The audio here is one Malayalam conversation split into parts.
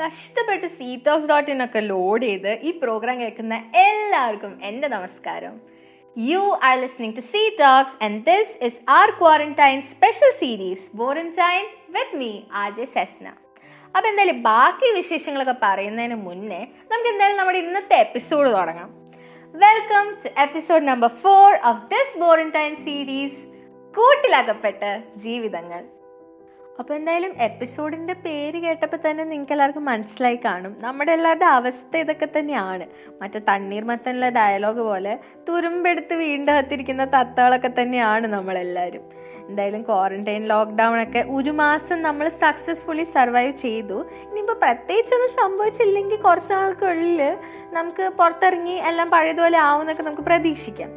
കഷ്ടപ്പെട്ട് സീറ്റോസ് ഡോട്ട് ഇൻ ഒക്കെ ലോഡ് ചെയ്ത് ഈ പ്രോഗ്രാം കേൾക്കുന്ന എല്ലാവർക്കും എന്റെ നമസ്കാരം. You are listening to C talks and this is our quarantine special series borantine with me ആജെ സെസ്ന അപ്പം എന്തായാലും ബാക്കി വിശേഷങ്ങളൊക്കെ പറയുന്നതിന് മുന്നേ നമുക്ക് എന്തായാലും നമ്മുടെ ഇന്നത്തെ എപ്പിസോഡ് തുടങ്ങാം. Welcome to episode number four of this borantine series കൂട്ടിലകപ്പെട്ട ജീവിതങ്ങൾ. അപ്പോൾ എന്തായാലും എപ്പിസോഡിന്റെ പേര് കേട്ടപ്പോൾ തന്നെ നിങ്ങൾക്ക് എല്ലാവർക്കും മനസ്സിലായി കാണും. നമ്മുടെ എല്ലാവരുടെ അവസ്ഥ ഇതൊക്കെ തന്നെയാണ്. മറ്റേ തണ്ണീർമത്തനിലെ ഡയലോഗ് പോലെ തുരുമ്പെടുത്ത് വീണ്ടകത്തിരിക്കുന്ന തത്തകളൊക്കെ തന്നെയാണ് നമ്മളെല്ലാവരും. എന്തായാലും ക്വാറന്റൈൻ ലോക്ക്ഡൗൺ ഒക്കെ ഒരു മാസം നമ്മൾ സക്സസ്ഫുള്ളി സർവൈവ് ചെയ്തു. ഇനിയിപ്പോൾ പ്രത്യേകിച്ചൊന്നും സംഭവിച്ചില്ലെങ്കിൽ കുറച്ച് നാൾക്കുള്ളിൽ നമുക്ക് പുറത്തിറങ്ങി എല്ലാം പഴയതുപോലെ ആവുമെന്നൊക്കെ നമുക്ക് പ്രതീക്ഷിക്കാം.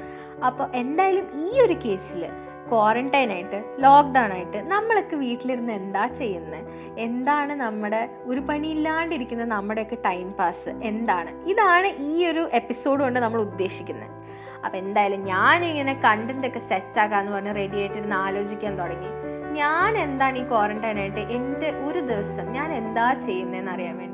അപ്പോൾ എന്തായാലും ഈ ഒരു കേസിൽ ക്വാറന്റൈൻ ആയിട്ട് ലോക്ക്ഡൗൺ ആയിട്ട് നമ്മളൊക്കെ വീട്ടിലിരുന്ന് എന്താ ചെയ്യുന്നത് എന്താണ് നമ്മുടെ ഒരു പണിയില്ലാണ്ടിരിക്കുന്ന നമ്മുടെയൊക്കെ ടൈം പാസ് എന്താണ്? ഇതാണ് ഈ ഒരു എപ്പിസോഡ് കൊണ്ട് നമ്മൾ ഉദ്ദേശിക്കുന്നത് അപ്പം എന്തായാലും ഞാൻ ഞാനിങ്ങനെ കണ്ടന്റ് ഒക്കെ സെറ്റ് ആക്കാന്ന് പറഞ്ഞ് റെഡി ആയിട്ടിരുന്ന് ആലോചിക്കാൻ തുടങ്ങി. ഞാൻ എന്താണ് ഈ ക്വാറന്റൈൻ ആയിട്ട് എന്റെ ഒരു ദിവസം ഞാൻ എന്താ ചെയ്യുന്നതെന്ന് അറിയാൻ വേണ്ടി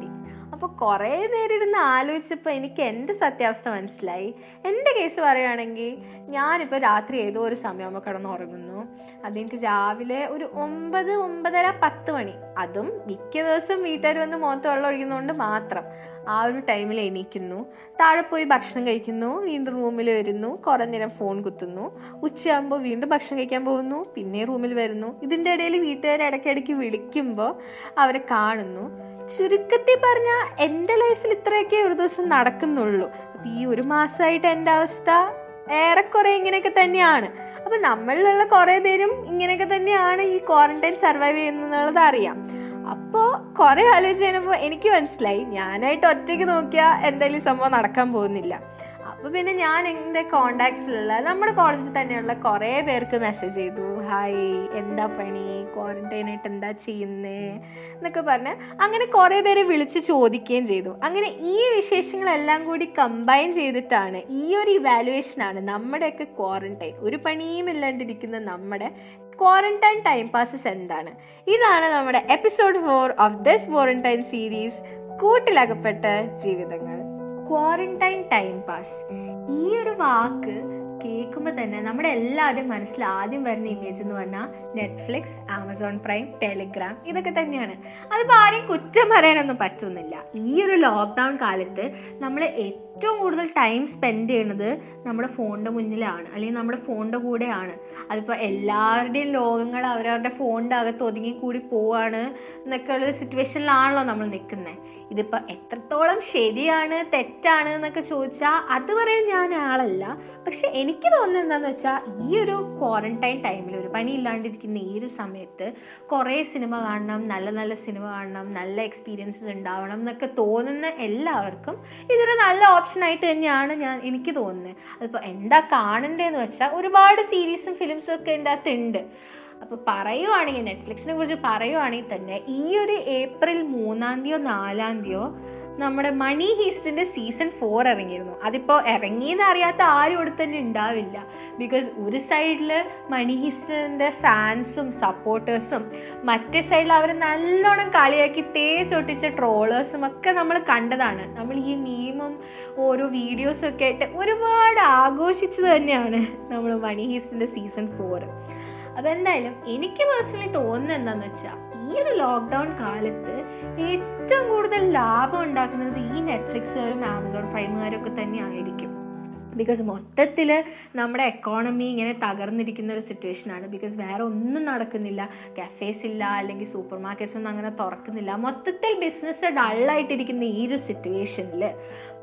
അപ്പോൾ കുറേ നേരം ഇരുന്ന് ആലോചിച്ചപ്പോൾ എനിക്ക് എന്റെ സത്യാവസ്ഥ മനസ്സിലായി. എന്റെ കേസ് പറയുകയാണെങ്കിൽ ഞാനിപ്പോൾ രാത്രി ഏതോ ഒരു സമയമാകുമ്പോൾ കിടന്ന് ഉറങ്ങുന്നു. അതിന്റെ രാവിലെ ഒരു ഒമ്പത് ഒമ്പതര പത്ത് മണി. അതും മിക്ക ദിവസം വീട്ടുകാർ വന്ന് മുഖത്ത് വെള്ളം ഒഴിക്കുന്നതുകൊണ്ട് മാത്രം ആ ഒരു ടൈമിൽ എണീക്കുന്നു. താഴെ പോയി ഭക്ഷണം കഴിക്കുന്നു വീണ്ടും റൂമിൽ വരുന്നു കുറേ നേരം ഫോൺ കുത്തുന്നു. ഉച്ചയാകുമ്പോൾ വീണ്ടും ഭക്ഷണം കഴിക്കാൻ പോകുന്നു പിന്നെ റൂമിൽ വരുന്നു. ഇതിന്റെ ഇടയിൽ വീട്ടുകാരെ ഇടയ്ക്കിടയ്ക്ക് വിളിക്കുമ്പോൾ അവരെ കാണുന്നു. ചുരുക്കത്തിൽ പറഞ്ഞാൽ എന്റെ ലൈഫിൽ ഇത്രയൊക്കെ ഒരു ദിവസം നടക്കുന്നുള്ളൂ. അപ്പം ഈ ഒരു മാസമായിട്ട് എന്റെ അവസ്ഥ ഏറെക്കുറെ ഇങ്ങനെയൊക്കെ തന്നെയാണ്. അപ്പം നമ്മളിലുള്ള കുറേ പേരും ഇങ്ങനെയൊക്കെ തന്നെയാണ് ഈ ക്വാറന്റൈൻ സർവൈവ് ചെയ്യുന്നത് അറിയാം. അപ്പോൾ കുറേ ആലോചിച്ച് കഴിഞ്ഞപ്പോൾ എനിക്ക് മനസ്സിലായി. ഞാനായിട്ട് ഒറ്റയ്ക്ക് നോക്കിയാൽ എന്തായാലും സംഭവം നടക്കാൻ പോകുന്നില്ല. അപ്പോൾ പിന്നെ ഞാൻ എന്റെ കോണ്ടാക്ട്സിലുള്ള നമ്മുടെ കോളേജിൽ തന്നെയുള്ള കുറേ പേർക്ക് മെസ്സേജ് ചെയ്തു. ഹായ് എന്താ പണി? ക്വാറന്റൈൻ ആയിട്ട് എന്താ ചെയ്യുന്നേ? എന്നൊക്കെ പറഞ്ഞ് അങ്ങനെ കുറേ പേരെ വിളിച്ച് ചോദിക്കുകയും ചെയ്തു. അങ്ങനെ ഈ വിശേഷങ്ങളെല്ലാം കൂടി കമ്പൈൻ ചെയ്തിട്ടാണ് ഈ ഒരു ഇവാലുവേഷനാണ് നമ്മുടെയൊക്കെ ക്വാറന്റൈൻ ഒരു പണിയും ഇല്ലാണ്ടിരിക്കുന്ന നമ്മുടെ ക്വാറന്റൈൻ ടൈം പാസസ് എന്താണ്? ഇതാണ് നമ്മുടെ episode four of this quarantine series കൂട്ടിലകപ്പെട്ട ജീവിതങ്ങൾ. ക്വാറന്റൈൻ ടൈം പാസ് ഈ ഒരു വാക്ക് കേൾക്കുമ്പോൾ തന്നെ നമ്മുടെ എല്ലാവരുടെയും മനസ്സിൽ ആദ്യം വരുന്ന ഇമേജ് എന്ന് പറഞ്ഞാൽ നെറ്റ്ഫ്ലിക്സ് ആമസോൺ പ്രൈം ടെലിഗ്രാം ഇതൊക്കെ തന്നെയാണ്. അതിപ്പോൾ ആരെയും കുറ്റം പറയാനൊന്നും പറ്റുന്നില്ല. ഈ ഒരു ലോക്ക്ഡൗൺ കാലത്ത് നമ്മൾ ഏറ്റവും കൂടുതൽ ടൈം സ്പെൻഡ് ചെയ്യുന്നത് നമ്മുടെ ഫോണിന്റെ മുന്നിലാണ്. അല്ലെങ്കിൽ നമ്മുടെ ഫോണിന്റെ കൂടെയാണ്. അതിപ്പോൾ എല്ലാവരുടെയും ലോകങ്ങൾ അവരവരുടെ ഫോണിന്റെ അകത്ത് ഒതുങ്ങി കൂടി പോവാണ് എന്നൊക്കെ ഉള്ള സിറ്റുവേഷനിലാണല്ലോ നമ്മൾ നിൽക്കുന്നത് ഇതിപ്പോൾ എത്രത്തോളം ശരിയാണ് തെറ്റാണ് എന്നൊക്കെ ചോദിച്ചാൽ അത് പറയാൻ ഞാൻ ആളല്ല. പക്ഷെ എനിക്ക് തോന്നുന്നത് എന്താണെന്ന് വെച്ചാൽ ഈ ഒരു ക്വാറന്റൈൻ ടൈമിൽ ഒരു പണിയില്ലാണ്ടിരിക്കുന്ന ഈ ഒരു സമയത്ത് കുറേ സിനിമ കാണണം നല്ല നല്ല സിനിമ കാണണം നല്ല എക്സ്പീരിയൻസസ് ഉണ്ടാവണം എന്നൊക്കെ തോന്നുന്ന എല്ലാവർക്കും ഇതൊരു നല്ല ഓപ്ഷൻ ആയിട്ട് തന്നെയാണ് ഞാൻ എനിക്ക് തോന്നുന്നത്. അതിപ്പോൾ എന്താ കാണണ്ടേന്ന് വെച്ചാൽ ഒരുപാട് സീരീസും ഫിലിംസും ഒക്കെ ഇതിന്റെ അകത്തുണ്ട് അപ്പോൾ പറയുവാണെങ്കിൽ നെറ്റ്ഫ്ലിക്സിനെ കുറിച്ച് പറയുവാണെങ്കിൽ തന്നെ ഈ ഒരു ഏപ്രിൽ മൂന്നാം തീയതിയോ നാലാം തീയതിയോ നമ്മുടെ മണി ഹീസ്റ്റിന്റെ സീസൺ ഫോർ ഇറങ്ങിയിരുന്നു. അതിപ്പോൾ ഇറങ്ങിയെന്ന് അറിയാത്ത ആരും ഇവിടെ തന്നെ ഉണ്ടാവില്ല. ബിക്കോസ് ഒരു സൈഡിൽ മണി ഹീസ്റ്റിന്റെ ഫാൻസും സപ്പോർട്ടേഴ്സും മറ്റേ സൈഡിൽ അവർ നല്ലോണം കളിയാക്കി തേച്ചൊട്ടിച്ച ട്രോളേഴ്സും ഒക്കെ നമ്മൾ കണ്ടതാണ്. നമ്മൾ ഈ മീമും ഓരോ വീഡിയോസും ഒക്കെ ആയിട്ട് ഒരുപാട് ആഘോഷിച്ചു തന്നെയാണ് നമ്മൾ മണി ഹീസ്റ്റിന്റെ സീസൺ ഫോർ. അപ്പോൾ എന്തായാലും എനിക്ക് പേഴ്സണലി തോന്നുന്നത് എന്താണെന്ന് വെച്ചാൽ ഈ ഒരു ലോക്ക്ഡൗൺ കാലത്ത് ഏറ്റവും കൂടുതൽ ലാഭം ഉണ്ടാക്കുന്നത് ഈ നെറ്റ്ഫ്ലിക്സുകാരും ആമസോൺ പ്രൈമുകാരും ഒക്കെ തന്നെ ആയിരിക്കും ബിക്കോസ് മൊത്തത്തിൽ നമ്മുടെ എക്കോണമി ഇങ്ങനെ തകർന്നിരിക്കുന്ന ഒരു സിറ്റുവേഷനാണ് ബിക്കോസ് വേറെ ഒന്നും നടക്കുന്നില്ല. കഫേസ് ഇല്ല അല്ലെങ്കിൽ സൂപ്പർ മാർക്കറ്റ്സ് ഒന്നും അങ്ങനെ തുറക്കുന്നില്ല. മൊത്തത്തിൽ ബിസിനസ് ഡള്ളായിട്ടിരിക്കുന്ന ഈ ഒരു സിറ്റുവേഷനിൽ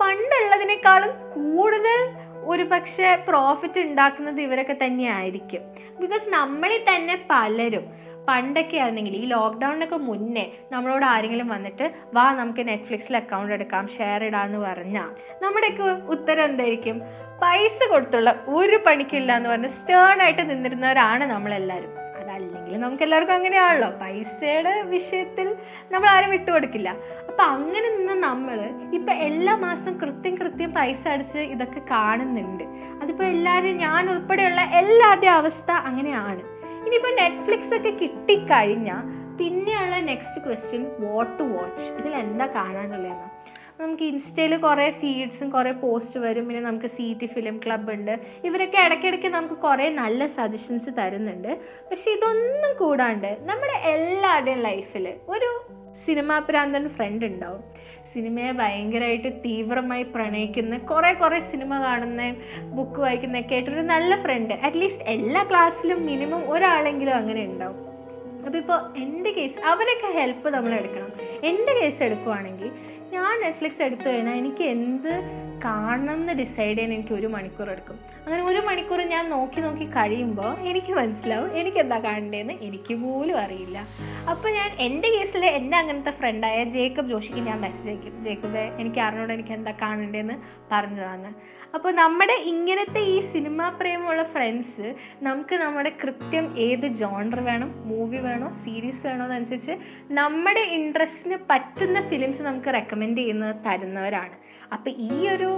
പണ്ടുള്ളതിനേക്കാളും കൂടുതൽ ഒരു പക്ഷേ പ്രോഫിറ്റ് ഉണ്ടാക്കുന്നത് ഇവരൊക്കെ തന്നെ ആയിരിക്കും ബിക്കോസ് നമ്മളിൽ തന്നെ പലരും പണ്ടൊക്കെ ആയിരുന്നെങ്കിൽ ഈ ലോക്ക്ഡൗണിനൊക്കെ മുന്നേ നമ്മളോട് ആരെങ്കിലും വന്നിട്ട് വാ നമുക്ക് നെറ്റ്ഫ്ലിക്സിൽ അക്കൗണ്ട് എടുക്കാം ഷെയർ ഇടാന്ന് പറഞ്ഞാൽ നമ്മുടെയൊക്കെ ഉത്തരം എന്തായിരിക്കും? പൈസ കൊടുത്തുള്ള ഒരു പണിക്കില്ല എന്ന് പറഞ്ഞ് സ്റ്റേൺ ആയിട്ട് നിന്നിരുന്നവരാണ് നമ്മളെല്ലാവരും അതല്ലെങ്കിൽ നമുക്ക് എല്ലാവർക്കും അങ്ങനെയാണല്ലോ. പൈസയുടെ വിഷയത്തിൽ നമ്മൾ ആരും വിട്ടു കൊടുക്കില്ല അപ്പൊ അങ്ങനെ നിന്ന് നമ്മൾ ഇപ്പൊ എല്ലാ മാസം കൃത്യം കൃത്യം പൈസ അടിച്ച് ഇതൊക്കെ കാണുന്നുണ്ട്. അതിപ്പോ എല്ലാവരും ഞാൻ ഉൾപ്പെടെയുള്ള എല്ലാവരുടെയും അവസ്ഥ അങ്ങനെയാണ്. ഇനിയിപ്പോൾ നെറ്റ്ഫ്ലിക്സ് ഒക്കെ കിട്ടിക്കഴിഞ്ഞാൽ പിന്നെയുള്ള next question what to watch ഇതിൽ എന്താ കാണാനുള്ളതെന്ന്? നമുക്ക് ഇൻസ്റ്റയിൽ കുറേ ഫീഡ്സും കുറേ പോസ്റ്റ് വരും. പിന്നെ നമുക്ക് സി ടി ഫിലിം ക്ലബ് ഉണ്ട്. ഇവരൊക്കെ ഇടയ്ക്കിടയ്ക്ക് നമുക്ക് കുറേ നല്ല സജഷൻസ് തരുന്നുണ്ട്. പക്ഷെ ഇതൊന്നും കൂടാണ്ട് നമ്മുടെ എല്ലാവരുടെയും ലൈഫിൽ ഒരു സിനിമാ പ്രാന്തൻ ഫ്രണ്ട് ഉണ്ടാവും. സിനിമയെ ഭയങ്കരമായിട്ട് തീവ്രമായി പ്രണയിക്കുന്ന കുറേ കുറേ സിനിമ കാണുന്ന ബുക്ക് വായിക്കുന്നൊക്കെ ആയിട്ടൊരു നല്ല ഫ്രണ്ട് അറ്റ്ലീസ്റ്റ് എല്ലാ ക്ലാസ്സിലും മിനിമം ഒരാളെങ്കിലും അങ്ങനെ ഉണ്ടാവും. അപ്പോൾ ഇപ്പോൾ എന്റെ കേസ് അവരൊക്കെ ഹെൽപ്പ് നമ്മൾ എടുക്കണം. എന്റെ കേസ് എടുക്കുവാണെങ്കിൽ ഞാൻ നെറ്റ്ഫ്ലിക്സ് എടുത്തു കഴിഞ്ഞാൽ എനിക്ക് എന്ത് കാണണം എന്ന് ഡിസൈഡ് ചെയ്യാൻ എനിക്ക് ഒരു മണിക്കൂർ എടുക്കും. അങ്ങനെ ഒരു മണിക്കൂർ ഞാൻ നോക്കി നോക്കി കഴിയുമ്പോൾ എനിക്ക് മനസ്സിലാവും എനിക്ക് എന്താ കാണണ്ടേന്ന് എനിക്ക് പോലും അറിയില്ല. അപ്പോൾ ഞാൻ എന്റെ കേസിൽ എന്റെ അങ്ങനത്തെ ഫ്രണ്ടായ ജേക്കബ് ജോഷിക്ക് ഞാൻ മെസ്സേജ് അയക്കും. ജേക്കബ് എനിക്ക് അറിഞ്ഞോട് എനിക്ക് എന്താ കാണണ്ടേന്ന് പറഞ്ഞതാണ് അപ്പോൾ നമ്മുടെ ഇങ്ങനത്തെ ഈ സിനിമാ പ്രേമമുള്ള ഫ്രണ്ട്സ് നമുക്ക് നമ്മുടെ കൃത്യം ഏത് ജോണർ വേണം മൂവി വേണോ സീരീസ് വേണോ എന്നനുസരിച്ച് നമ്മുടെ ഇൻട്രസ്റ്റിന് പറ്റുന്ന ഫിലിംസ് നമുക്ക് റെക്കമെൻഡ് ചെയ്യുന്നത് തരുന്നവരാണ്. അപ്പോൾ ഈ ഒരു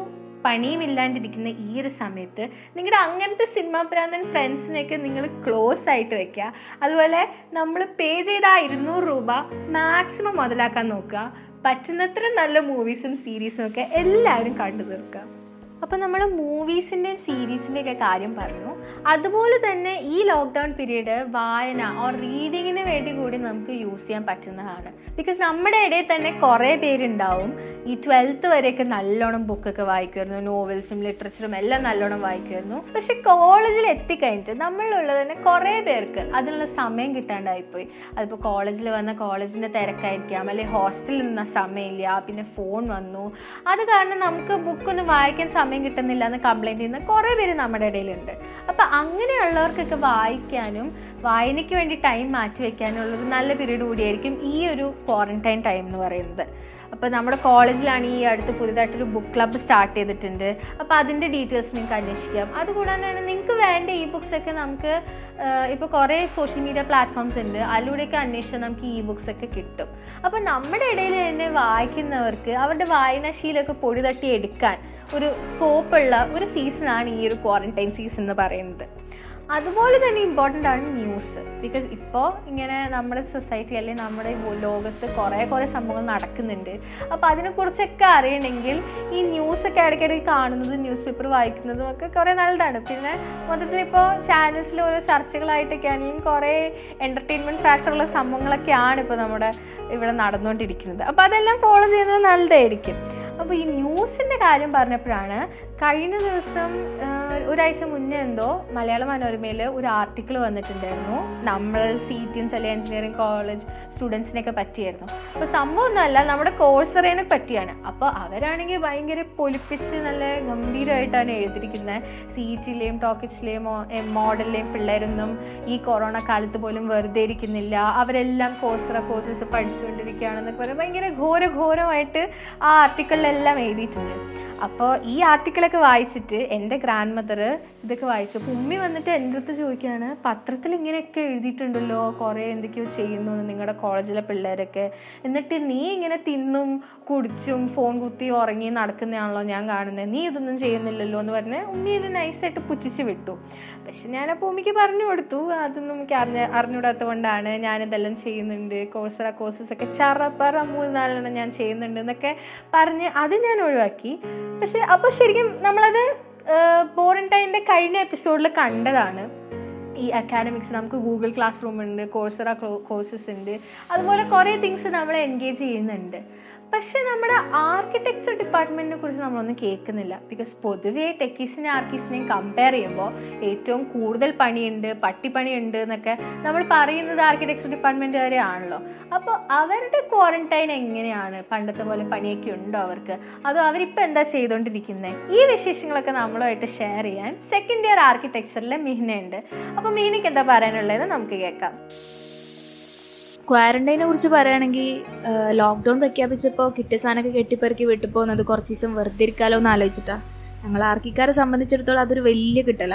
പണിയും ഇല്ലാണ്ടിരിക്കുന്ന ഈ ഒരു സമയത്ത് നിങ്ങളുടെ അങ്ങനത്തെ സിനിമാ പ്രാന്തൻ ഫ്രണ്ട്സിനെയൊക്കെ നിങ്ങൾ ക്ലോസ് ആയിട്ട് വെക്കുക അതുപോലെ നമ്മൾ പേ ചെയ്ത ആ ഇരുന്നൂറ് രൂപ മാക്സിമം മുതലാക്കാൻ നോക്കുക പറ്റുന്നത്ര നല്ല മൂവീസും സീരീസും ഒക്കെ എല്ലാവരും കണ്ടു തീർക്കുക അപ്പോൾ നമ്മൾ മൂവീസിന്റെയും സീരീസിന്റെയൊക്കെ കാര്യം പറഞ്ഞു. അതുപോലെ തന്നെ ഈ ലോക്ക്ഡൗൺ പീരീഡ് വായന ഓർ റീഡിങ്ങിന് വേണ്ടി കൂടി നമുക്ക് യൂസ് ചെയ്യാൻ പറ്റുന്നതാണ്. ബിക്കോസ് നമ്മുടെ ഇടയിൽ തന്നെ കുറേ പേരുണ്ടാവും. ഈ ട്വൽത്ത് വരെയൊക്കെ നല്ലോണം ബുക്കൊക്കെ വായിക്കുമായിരുന്നു. നോവൽസും ലിറ്ററേച്ചറും എല്ലാം നല്ലോണം വായിക്കുമായിരുന്നു. പക്ഷെ കോളേജിൽ എത്തിക്കഴിഞ്ഞിട്ട് നമ്മളുള്ളത് തന്നെ കുറേ പേർക്ക് അതിനുള്ള സമയം കിട്ടാണ്ടായിപ്പോയി. അതിപ്പോൾ കോളേജിൽ വന്ന കോളേജിന്റെ തിരക്കായിരിക്കാം അല്ലെങ്കിൽ ഹോസ്റ്റലിൽ നിന്ന സമയമില്ല പിന്നെ ഫോൺ വന്നു. അത് കാരണം നമുക്ക് ബുക്കൊന്നും വായിക്കാൻ സമയം കിട്ടുന്നില്ല എന്ന് കംപ്ലൈന്റ് ചെയ്യുന്ന കുറേ പേര് നമ്മുടെ ഇടയിലുണ്ട്. അപ്പൊ അങ്ങനെയുള്ളവർക്കൊക്കെ വായിക്കാനും വായനയ്ക്ക് വേണ്ടി ടൈം മാറ്റി വെക്കാനുള്ള ഒരു നല്ല പീരീഡ് കൂടിയായിരിക്കും ഈ ഒരു ക്വാറന്റൈൻ ടൈം എന്ന് പറയുന്നത്. അപ്പോൾ നമ്മുടെ കോളേജിലാണ് ഈ അടുത്ത് പുതിയതായിട്ടൊരു ബുക്ക് ക്ലബ്ബ് സ്റ്റാർട്ട് ചെയ്തിട്ടുണ്ട്. അപ്പോൾ അതിന്റെ ഡീറ്റെയിൽസ് നിങ്ങൾക്ക് അന്വേഷിക്കാം. അതുകൂടാതെ തന്നെ നിങ്ങൾക്ക് വേണ്ട ഈ ബുക്സ് ഒക്കെ നമുക്ക് ഇപ്പോൾ കുറേ സോഷ്യൽ മീഡിയ പ്ലാറ്റ്ഫോംസ് ഉണ്ട്. അതിലൂടെയൊക്കെ അന്വേഷിച്ചാൽ നമുക്ക് ഈ ബുക്സ് ഒക്കെ കിട്ടും. അപ്പോൾ നമ്മുടെ ഇടയിൽ തന്നെ വായിക്കുന്നവർക്ക് അവരുടെ വായനാശീലമൊക്കെ പൊടി തട്ടി എടുക്കാൻ ഒരു സ്കോപ്പുള്ള ഒരു സീസണാണ് ഈ ഒരു ക്വാറന്റൈൻ സീസൺ എന്ന് പറയുന്നത്. അതുപോലെ തന്നെ ഇമ്പോർട്ടന്റ് ആണ് ന്യൂസ് ബിക്കോസ് ഇപ്പോൾ ഇങ്ങനെ നമ്മുടെ സൊസൈറ്റി അല്ലെങ്കിൽ നമ്മുടെ ലോകത്ത് കുറേ കുറേ സംഭവങ്ങൾ നടക്കുന്നുണ്ട്. അപ്പോൾ അതിനെക്കുറിച്ചൊക്കെ അറിയണമെങ്കിൽ ഈ ന്യൂസൊക്കെ ഇടയ്ക്കിടയ്ക്ക് കാണുന്നതും ന്യൂസ് പേപ്പർ വായിക്കുന്നതും ഒക്കെ കുറേ നല്ലതാണ്. പിന്നെ മൊത്തത്തിൽ ഇപ്പോൾ ചാനൽസിൽ ഓരോ ചർച്ചകളായിട്ടൊക്കെ ആണെങ്കിലും കുറേ എന്റർടൈൻമെന്റ് ഫാക്ടറുള്ള സംഭവങ്ങളൊക്കെയാണ് ഇപ്പോൾ നമ്മുടെ ഇവിടെ നടന്നുകൊണ്ടിരിക്കുന്നത് അപ്പോൾ അതെല്ലാം ഫോളോ ചെയ്യുന്നത് നല്ലതായിരിക്കും. അപ്പോൾ ഈ ന്യൂസിന്റെ കാര്യം പറഞ്ഞപ്പോഴാണ് കഴിഞ്ഞ ദിവസം ഒരാഴ്ച മുന്നേ എന്തോ മലയാള മനോരമയിൽ ഒരു ആർട്ടിക്കിൾ വന്നിട്ടുണ്ടായിരുന്നു. നമ്മൾ സി ടി എൻസ് അല്ലെങ്കിൽ എഞ്ചിനീയറിംഗ് കോളേജ് സ്റ്റുഡൻസിനെയൊക്കെ പറ്റിയായിരുന്നു. അപ്പോൾ സംഭവം ഒന്നുമല്ല നമ്മുടെ കോഴ്സറേനെ പറ്റിയാണ്. അപ്പോൾ അവരാണെങ്കിൽ ഭയങ്കര പൊലിപ്പിച്ച് നല്ല ഗംഭീരമായിട്ടാണ് എഴുതിയിരിക്കുന്നത് സി ടിയിലെയും ടോക്കിച്ചിലെയും മോഡലിലെയും പിള്ളേരൊന്നും ഈ കൊറോണ കാലത്ത് പോലും വെറുതെ ഇരിക്കുന്നില്ല. അവരെല്ലാം കോഴ്സറ കോഴ്സസ് പഠിച്ചുകൊണ്ടിരിക്കുകയാണെന്നൊക്കെ പറയുന്നത് ഭയങ്കര ഘോരഘോരമായിട്ട് ആ ആർട്ടിക്കിളിലെല്ലാം എഴുതിയിട്ടുണ്ട്. അപ്പോൾ ഈ ആർട്ടിക്കിളൊക്കെ വായിച്ചിട്ട് എന്റെ ഗ്രാൻഡ് മദർ ഇതൊക്കെ വായിച്ചു. അപ്പോൾ ഉമ്മി വന്നിട്ട് എന്റെ അടുത്ത് ചോദിക്കുകയാണ് പത്രത്തിൽ ഇങ്ങനെയൊക്കെ എഴുതിയിട്ടുണ്ടല്ലോ കുറേ എന്തൊക്കെയോ ചെയ്യുന്നു നിങ്ങളുടെ കോളേജിലെ പിള്ളേരൊക്കെ. എന്നിട്ട് നീ ഇങ്ങനെ തിന്നും കുടിച്ചും ഫോൺ കുത്തി ഉറങ്ങി നടക്കുന്നതാണല്ലോ ഞാൻ കാണുന്നത് നീ ഇതൊന്നും ചെയ്യുന്നില്ലല്ലോ എന്ന് പറഞ്ഞ് ഉമ്മി ഇത് നൈസായിട്ട് പുച്ഛിച്ച് വിട്ടു. പക്ഷെ ഞാൻ ആ ഭൂമിക്ക് പറഞ്ഞു കൊടുത്തു. അതൊന്നും എനിക്ക് അറിഞ്ഞ അറിഞ്ഞുകൂടാത്തത് കൊണ്ടാണ് ഞാനിതെല്ലാം ചെയ്യുന്നുണ്ട്. കോഴ്സറ കോഴ്സസ് ഒക്കെ ചറപ്പറ മൂന്ന് നാലെണ്ണം ഞാൻ ചെയ്യുന്നുണ്ട് എന്നൊക്കെ പറഞ്ഞ് അത് ഞാൻ ഒഴിവാക്കി. പക്ഷെ അപ്പോൾ ശരിക്കും നമ്മളത് ബോറന്റൈന്റെ കഴിഞ്ഞ എപ്പിസോഡിൽ കണ്ടതാണ്. ഈ അക്കാഡമിക്സ് നമുക്ക് ഗൂഗിൾ ക്ലാസ് റൂം ഉണ്ട് കോഴ്സറ കോഴ്സസ് ഉണ്ട്. അതുപോലെ കുറേ തിങ്സ് നമ്മൾ എൻഗേജ് ചെയ്യുന്നുണ്ട്. പക്ഷേ നമ്മുടെ ആർക്കിടെക്ചർ ഡിപ്പാർട്ട്മെന്റിനെ കുറിച്ച് നമ്മളൊന്നും കേൾക്കുന്നില്ല. ബിക്കോസ് പൊതുവേ ടെക്കീസിനെ ആർക്കിസിനെയും കമ്പയർ ചെയ്യുമ്പോൾ ഏറ്റവും കൂടുതൽ പണിയുണ്ട് പട്ടിപ്പണിയുണ്ട് എന്നൊക്കെ നമ്മൾ പറയുന്നത് ആർക്കിടെക്ചർ ഡിപ്പാർട്ട്മെന്റുകാരെ ആണല്ലോ. അപ്പോൾ അവരുടെ ക്വാറന്റൈൻ എങ്ങനെയാണ്? പണ്ടത്തെ പോലെ പണിയൊക്കെ ഉണ്ടോ അവർക്ക്? അതോ അവരിപ്പോൾ എന്താ ചെയ്തുകൊണ്ടിരിക്കുന്നത് ഈ വിശേഷങ്ങളൊക്കെ നമ്മളുമായിട്ട് ഷെയർ ചെയ്യാൻ സെക്കൻഡ് ഇയർ ആർക്കിടെക്ചറിലെ മിഹിനുണ്ട് അപ്പോൾ മിഹ്നയ്ക്ക് എന്താ പറയാനുള്ളതെന്ന് നമുക്ക് കേൾക്കാം. ക്വാറന്റൈനെ കുറിച്ച് പറയുകയാണെങ്കിൽ ലോക്ക്ഡൗൺ പ്രഖ്യാപിച്ചപ്പോൾ കിട്ടിയ സാധനമൊക്കെ കെട്ടിപ്പെറുക്കി വീട്ടിൽ പോകുന്നത് കുറച്ച് ദിവസം വെറുതെ ഇരിക്കാലോ എന്ന് ആലോചിച്ചിട്ടാ. ഞങ്ങൾ ആർക്കിക്കാരെ സംബന്ധിച്ചിടത്തോളം അതൊരു വലിയ കിട്ടല.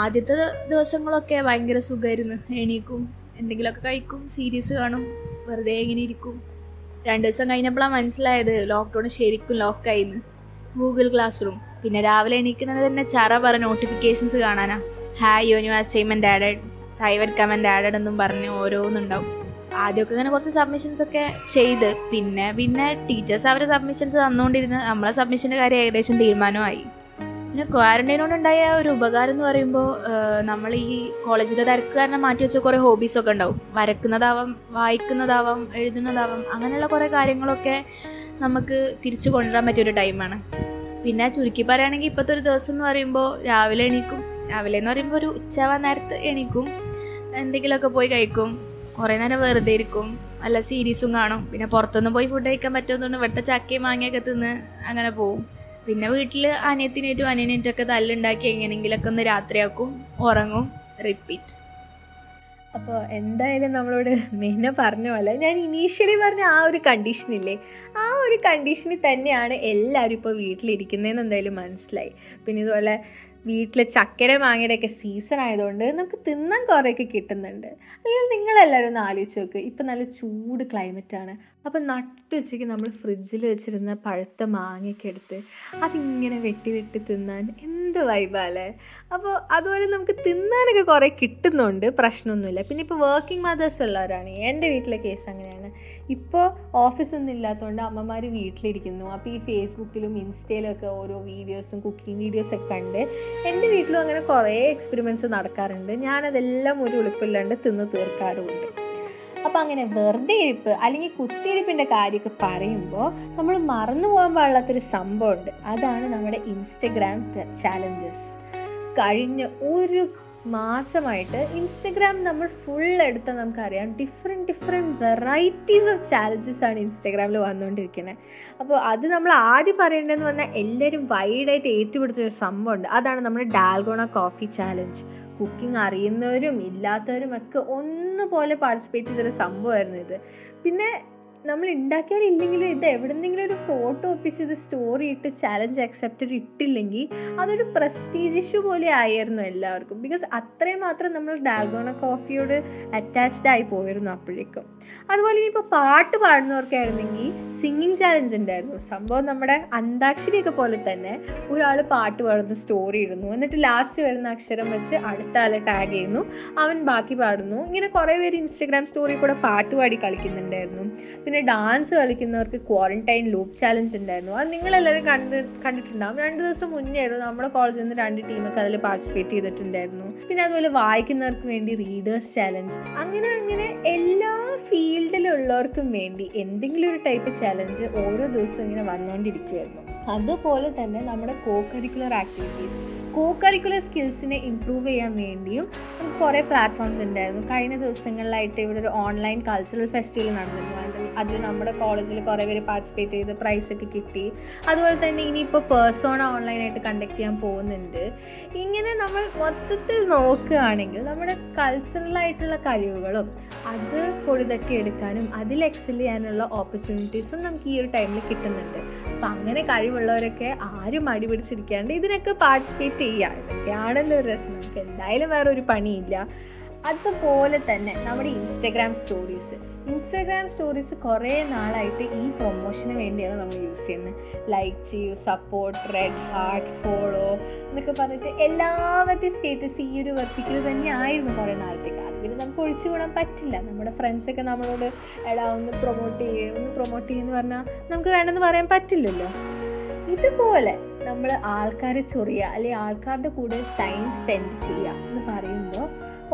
ആദ്യത്തെ ദിവസങ്ങളൊക്കെ ഭയങ്കര സുഖമായിരുന്നു എണീക്കും എന്തെങ്കിലുമൊക്കെ കഴിക്കും സീരീസ് കാണും വെറുതെ ഇങ്ങനെ ഇരിക്കും. രണ്ട് ദിവസം കഴിഞ്ഞപ്പോഴാണ് മനസ്സിലായത് ലോക്ക്ഡൗൺ ശരിക്കും ലോക്കായിന്ന് ഗൂഗിൾ ക്ലാസ് റൂം പിന്നെ രാവിലെ എണീക്കുന്നത് തന്നെ ചറ പറ നോട്ടിഫിക്കേഷൻസ് കാണാനാ. Hi yo new assignment added private comment added എന്നും പറഞ്ഞ് ഓരോന്നുണ്ടാവും. ആദ്യമൊക്കെ ഇങ്ങനെ കുറച്ച് സബ്മിഷൻസ് ഒക്കെ ചെയ്ത്. പിന്നെ പിന്നെ ടീച്ചേഴ്സ് അവരെ സബ്മിഷൻസ് തന്നുകൊണ്ടിരുന്ന് നമ്മളെ സബ്മിഷന്റെ കാര്യം ഏകദേശം തീരുമാനമായി. പിന്നെ ക്വാറന്റൈൻ കൊണ്ടുണ്ടായ ഒരു ഉപകാരം എന്ന് പറയുമ്പോൾ നമ്മൾ ഈ കോളേജിലെ തിരക്ക് കാരണം മാറ്റി വെച്ച കുറേ ഹോബീസൊക്കെ ഉണ്ടാവും. വരക്കുന്നതാവാം വായിക്കുന്നതാവാം എഴുതുന്നതാവാം അങ്ങനെയുള്ള കുറേ കാര്യങ്ങളൊക്കെ നമുക്ക് തിരിച്ചു കൊണ്ടുവരാൻ പറ്റിയൊരു ടൈമാണ് പിന്നെ ചുരുക്കി പറയുകയാണെങ്കിൽ ഇപ്പോഴത്തെ ഒരു ദിവസം എന്ന് പറയുമ്പോൾ രാവിലെ എണീക്കും. രാവിലെ എന്ന് പറയുമ്പോൾ ഒരു ഉച്ചയാവാൻ നേരത്ത് എണീക്കും. എന്തെങ്കിലുമൊക്കെ പോയി കഴിക്കും. കുറേ നേരം വെറുതെ ഇരിക്കും. നല്ല സീരീസും കാണും. പിന്നെ പുറത്തൊന്നും പോയി ഫുഡ് കഴിക്കാൻ പറ്റുന്നതുകൊണ്ട് ഇവിടുത്തെ ചക്കയും മാങ്ങയൊക്കെ തിന്ന് അങ്ങനെ പോവും. പിന്നെ വീട്ടിൽ അനിയത്തിനേറ്റും അനിയനേറ്റൊക്കെ തല്ലുണ്ടാക്കി എങ്ങനെയെങ്കിലൊക്കെ ഒന്ന് രാത്രിയാക്കും ഉറങ്ങും റിപ്പീറ്റ് അപ്പോൾ എന്തായാലും നമ്മളോട് മെയിനെ പറഞ്ഞ പോലെ ഞാൻ ഇനീഷ്യലി പറഞ്ഞ ആ ഒരു കണ്ടീഷനില്ലേ ആ ഒരു കണ്ടീഷനിൽ തന്നെയാണ് എല്ലാവരും ഇപ്പോൾ വീട്ടിലിരിക്കുന്നതെന്ന് എന്തായാലും മനസ്സിലായി. പിന്നെ ഇതുപോലെ വീട്ടിൽ ചക്കര മാങ്ങയുടെ സീസൺ ആയതുകൊണ്ട് നമുക്ക് തിന്നാൻ കുറേയൊക്കെ കിട്ടുന്നുണ്ട്. അല്ലെങ്കിൽ നിങ്ങളെല്ലാവരും ഒന്ന് ആലോചിച്ച് നോക്ക്. ഇപ്പം നല്ല ചൂട് ക്ലൈമറ്റ് ആണ്. അപ്പം നട്ടുച്ചയ്ക്ക് നമ്മൾ ഫ്രിഡ്ജിൽ വെച്ചിരുന്ന പഴുത്ത മാങ്ങയൊക്കെ എടുത്ത് അതിങ്ങനെ വെട്ടി വെട്ടി തിന്നാൻ എന്ത് വൈബാല്ലേ അപ്പോൾ അതുപോലെ നമുക്ക് തിന്നാനൊക്കെ കുറേ കിട്ടുന്നുണ്ട്. പ്രശ്നമൊന്നുമില്ല. പിന്നെ ഇപ്പോൾ വർക്കിംഗ് മദേഴ്സ് ഉള്ളവരാണ്. എന്റെ വീട്ടിലെ കേസ് അങ്ങനെയാണ്. ഇപ്പോൾ ഓഫീസൊന്നും ഇല്ലാത്തതുകൊണ്ട് അമ്മമാർ വീട്ടിലിരിക്കുന്നു. അപ്പോൾ ഈ ഫേസ്ബുക്കിലും ഇൻസ്റ്റയിലും ഒക്കെ ഓരോ വീഡിയോസും കുക്കിംഗ് വീഡിയോസൊക്കെ കണ്ട് എന്റെ വീട്ടിലും അങ്ങനെ കുറേ എക്സ്പെരിമെന്റ്സ് നടക്കാറുണ്ട്. ഞാനതെല്ലാം ഒരു ഉളുപ്പില്ലാണ്ട് തിന്ന് തീർക്കാറുമുണ്ട്. അപ്പോൾ അങ്ങനെ വെറുതെ ഇരിപ്പ് അല്ലെങ്കിൽ കുത്തിയിരിപ്പിന്റെ കാര്യമൊക്കെ പറയുമ്പോൾ നമ്മൾ മറന്നു പോകാൻ പാടില്ലാത്തൊരു സംഭവമുണ്ട്. അതാണ് നമ്മുടെ ഇൻസ്റ്റഗ്രാം ചാലഞ്ചസ് കഴിഞ്ഞ ഒരു മാസമായിട്ട് ഇൻസ്റ്റഗ്രാം നമ്മൾ ഫുൾ എടുത്താൽ നമുക്കറിയാം. Different different varieties of challenges ആണ് ഇൻസ്റ്റഗ്രാമിൽ വന്നുകൊണ്ടിരിക്കുന്നത് അപ്പോൾ അത് നമ്മൾ ആദ്യം പറയേണ്ടതെന്ന് പറഞ്ഞാൽ എല്ലാവരും വൈഡായിട്ട് ഏറ്റുപിടിച്ചൊരു സംഭവമുണ്ട്. അതാണ് നമ്മുടെ ഡാൽഗോണ കോഫി ചാലഞ്ച് കുക്കിംഗ് അറിയുന്നവരും ഇല്ലാത്തവരും ഒക്കെ ഒന്നുപോലെ പാർട്ടിസിപ്പേറ്റ് ചെയ്തൊരു സംഭവമായിരുന്നു ഇത്. പിന്നെ നമ്മൾ ഉണ്ടാക്കിയാലില്ലെങ്കിലും ഇത് എവിടെന്നെങ്കിലും ഒരു ഫോട്ടോ ഒപ്പിച്ച് ഇത് സ്റ്റോറി ഇട്ട് ചാലഞ്ച് അക്സെപ്റ്റഡ് ഇട്ടില്ലെങ്കിൽ അതൊരു പ്രസ്റ്റീജ് ഇഷ്യൂ പോലെ ആയിരുന്നു എല്ലാവർക്കും. ബിക്കോസ് അത്രയും മാത്രം നമ്മൾ ഡാൽഗോണ കോഫിയോട് അറ്റാച്ച്ഡ് ആയി പോയിരുന്നു അപ്പോഴേക്കും. അതുപോലെ ഇനിയിപ്പോൾ പാട്ട് പാടുന്നവർക്കായിരുന്നെങ്കിൽ സിംഗിങ് ചാലഞ്ച് ഉണ്ടായിരുന്നു. സംഭവം നമ്മുടെ അന്താക്ഷരിയൊക്കെ പോലെ തന്നെ ഒരാൾ പാട്ട് പാടുന്നു സ്റ്റോറി ഇടുന്നു. എന്നിട്ട് ലാസ്റ്റ് വരുന്ന അക്ഷരം വെച്ച് അടുത്ത ആളെ ടാഗ് ചെയ്യുന്നു. അവൻ ബാക്കി പാടുന്നു. ഇങ്ങനെ കുറേ പേര് ഇൻസ്റ്റഗ്രാം സ്റ്റോറി കൂടെ പാട്ട് പാടി കളിക്കുന്നുണ്ടായിരുന്നു. പിന്നെ ഡാൻസ് കളിക്കുന്നവർക്ക് ക്വാറന്റൈൻ ലൂപ്പ് ചാലഞ്ച് ഉണ്ടായിരുന്നു. അത് നിങ്ങളെല്ലാവരും കണ്ട് കണ്ടിട്ടുണ്ടാകും രണ്ട് ദിവസം മുന്നേ ആയിരുന്നു നമ്മുടെ കോളേജിൽ നിന്ന് രണ്ട് ടീമൊക്കെ അതിൽ പാർട്ടിസിപ്പേറ്റ് ചെയ്തിട്ടുണ്ടായിരുന്നു. പിന്നെ അതുപോലെ വായിക്കുന്നവർക്ക് വേണ്ടി റീഡേഴ്സ് ചാലഞ്ച് അങ്ങനെ അങ്ങനെ എല്ലാ ഫീൽഡിലുള്ളവർക്കും വേണ്ടി എന്തെങ്കിലും ഒരു ടൈപ്പ് ചാലഞ്ച് ഓരോ ദിവസവും ഇങ്ങനെ വന്നുകൊണ്ടിരിക്കുകയായിരുന്നു അതുപോലെ തന്നെ നമ്മുടെ co curricular activities co curricular സ്കിൽസിനെ improve ചെയ്യാൻ വേണ്ടിയും നമുക്ക് കുറേ പ്ലാറ്റ്ഫോംസ് ഉണ്ടായിരുന്നു. കഴിഞ്ഞ ദിവസങ്ങളിലായിട്ട് ഇവിടെ ഒരു ഓൺലൈൻ കൾച്ചറൽ ഫെസ്റ്റിവൽ നടന്നിരുന്നു. അതിൽ നമ്മുടെ കോളേജിൽ കുറേ പേര് പാർട്ടിസിപ്പേറ്റ് ചെയ്ത് പ്രൈസ് ഒക്കെ കിട്ടി. അതുപോലെ തന്നെ ഇനിയിപ്പോൾ പേഴ്സോണ ഓൺലൈനായിട്ട് കണ്ടക്ട് ചെയ്യാൻ പോകുന്നുണ്ട്. ഇങ്ങനെ നമ്മൾ മൊത്തത്തിൽ നോക്കുകയാണെങ്കിൽ നമ്മുടെ കൾച്ചറലായിട്ടുള്ള കഴിവുകളും അത് പൊടിതട്ടി എടുക്കാനും അതിൽ എക്സൽ ചെയ്യാനുള്ള ഓപ്പർച്യൂണിറ്റീസും നമുക്ക് ഈ ഒരു ടൈമിൽ കിട്ടുന്നുണ്ട്. അപ്പം അങ്ങനെ കഴിവുള്ളവരൊക്കെ ആരും അടി പിടിച്ചിരിക്കാണ്ട് ഇതിനൊക്കെ പാർട്ടിസിപ്പേറ്റ് ചെയ്യുക ഇതൊക്കെയാണല്ലോ ഒരു രസം. നമുക്ക് എന്തായാലും വേറെ ഒരു പണിയില്ല. അതുപോലെ തന്നെ നമ്മുടെ ഇൻസ്റ്റഗ്രാം സ്റ്റോറീസ് ഇൻസ്റ്റഗ്രാം സ്റ്റോറീസ് കുറേ നാളായിട്ട് ഈ പ്രൊമോഷന് വേണ്ടിയാണ് നമ്മൾ യൂസ് ചെയ്യുന്നത്. ലൈക്ക് ചെയ്യൂ സപ്പോർട്ട് റെഡ് ഹാർട്ട് ഫോളോ എന്നൊക്കെ പറഞ്ഞിട്ട് എല്ലാവരുടെയും സ്റ്റേറ്റസ് ഈ ഒരു വർത്തിക്കൽ തന്നെ ആയിരുന്നു കുറേ നാളത്തേക്ക് അത് നമുക്ക് ഒഴിച്ചു കൂടാൻ പറ്റില്ല. നമ്മുടെ ഫ്രണ്ട്സൊക്കെ നമ്മളോട് എടാ ഒന്ന് പ്രൊമോട്ട് ചെയ്യുക ഒന്ന് പ്രൊമോട്ട് ചെയ്യുമെന്ന് പറഞ്ഞാൽ നമുക്ക് വേണമെന്ന് പറയാൻ പറ്റില്ലല്ലോ. ഇതുപോലെ നമ്മൾ ആൾക്കാരെ ചൊറിയുക അല്ലെങ്കിൽ ആൾക്കാരുടെ കൂടെ ടൈം സ്പെൻഡ് ചെയ്യുക എന്ന് പറയുമ്പോൾ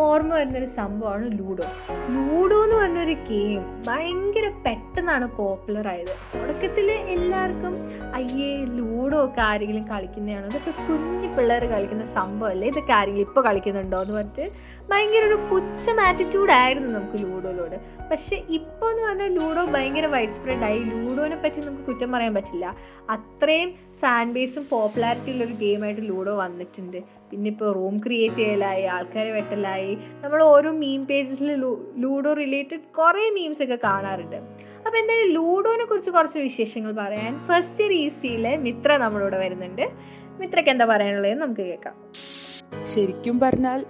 ഓർമ്മ വരുന്നൊരു സംഭവമാണ് ലൂഡോ ലൂഡോ എന്ന് പറഞ്ഞൊരു ഗെയിം ഭയങ്കര പെട്ടെന്നാണ് പോപ്പുലർ ആയത്. തുടക്കത്തിൽ എല്ലാവർക്കും അയ്യേ ലൂഡോ ഒക്കെ ആരെങ്കിലും കളിക്കുന്നതാണോ? ഇതൊക്കെ കുഞ്ഞു പിള്ളേർ കളിക്കുന്ന സംഭവമല്ലേ? ഇതൊക്കെ ആരെങ്കിലും ഇപ്പോൾ കളിക്കുന്നുണ്ടോ എന്ന് പറഞ്ഞിട്ട് ഭയങ്കര ഒരു പുച്ഛം ആറ്റിറ്റ്യൂഡ് ആയിരുന്നു നമുക്ക് ലൂഡോയിലോട്. പക്ഷെ ഇപ്പോൾ എന്ന് പറഞ്ഞാൽ ലൂഡോ ഭയങ്കര വൈഡ് സ്പ്രെഡ് ആയി. ലൂഡോനെ പറ്റി നമുക്ക് കുറ്റം പറയാൻ പറ്റില്ല. അത്രയും ഫാൻ ബേസും പോപ്പുലാരിറ്റി ഉള്ളൊരു ഗെയിമായിട്ട് ലൂഡോ വന്നിട്ടുണ്ട്. പിന്നെ ഇപ്പോൾ റൂം ക്രിയേറ്റ് ചെയ്യലായി ആൾക്കാരെ വെട്ടലായി. നമ്മൾ ഓരോ മീം പേജസിൽ ലൂഡോ റിലേറ്റഡ് കുറേ മീംസ് ഒക്കെ കാണാറുണ്ട്. അപ്പോൾ എന്തായാലും ലൂഡോനെ കുറിച്ച് കുറച്ച് വിശേഷങ്ങൾ പറയാൻ ഫസ്റ്റ് ഇയർ ഈസിയിലെ മിത്ര നമ്മളോട് വരുന്നുണ്ട്. മിത്രയ്ക്ക് എന്താ പറയാനുള്ളതെന്ന് നമുക്ക് കേൾക്കാം. ശരിക്കും പറഞ്ഞാൽ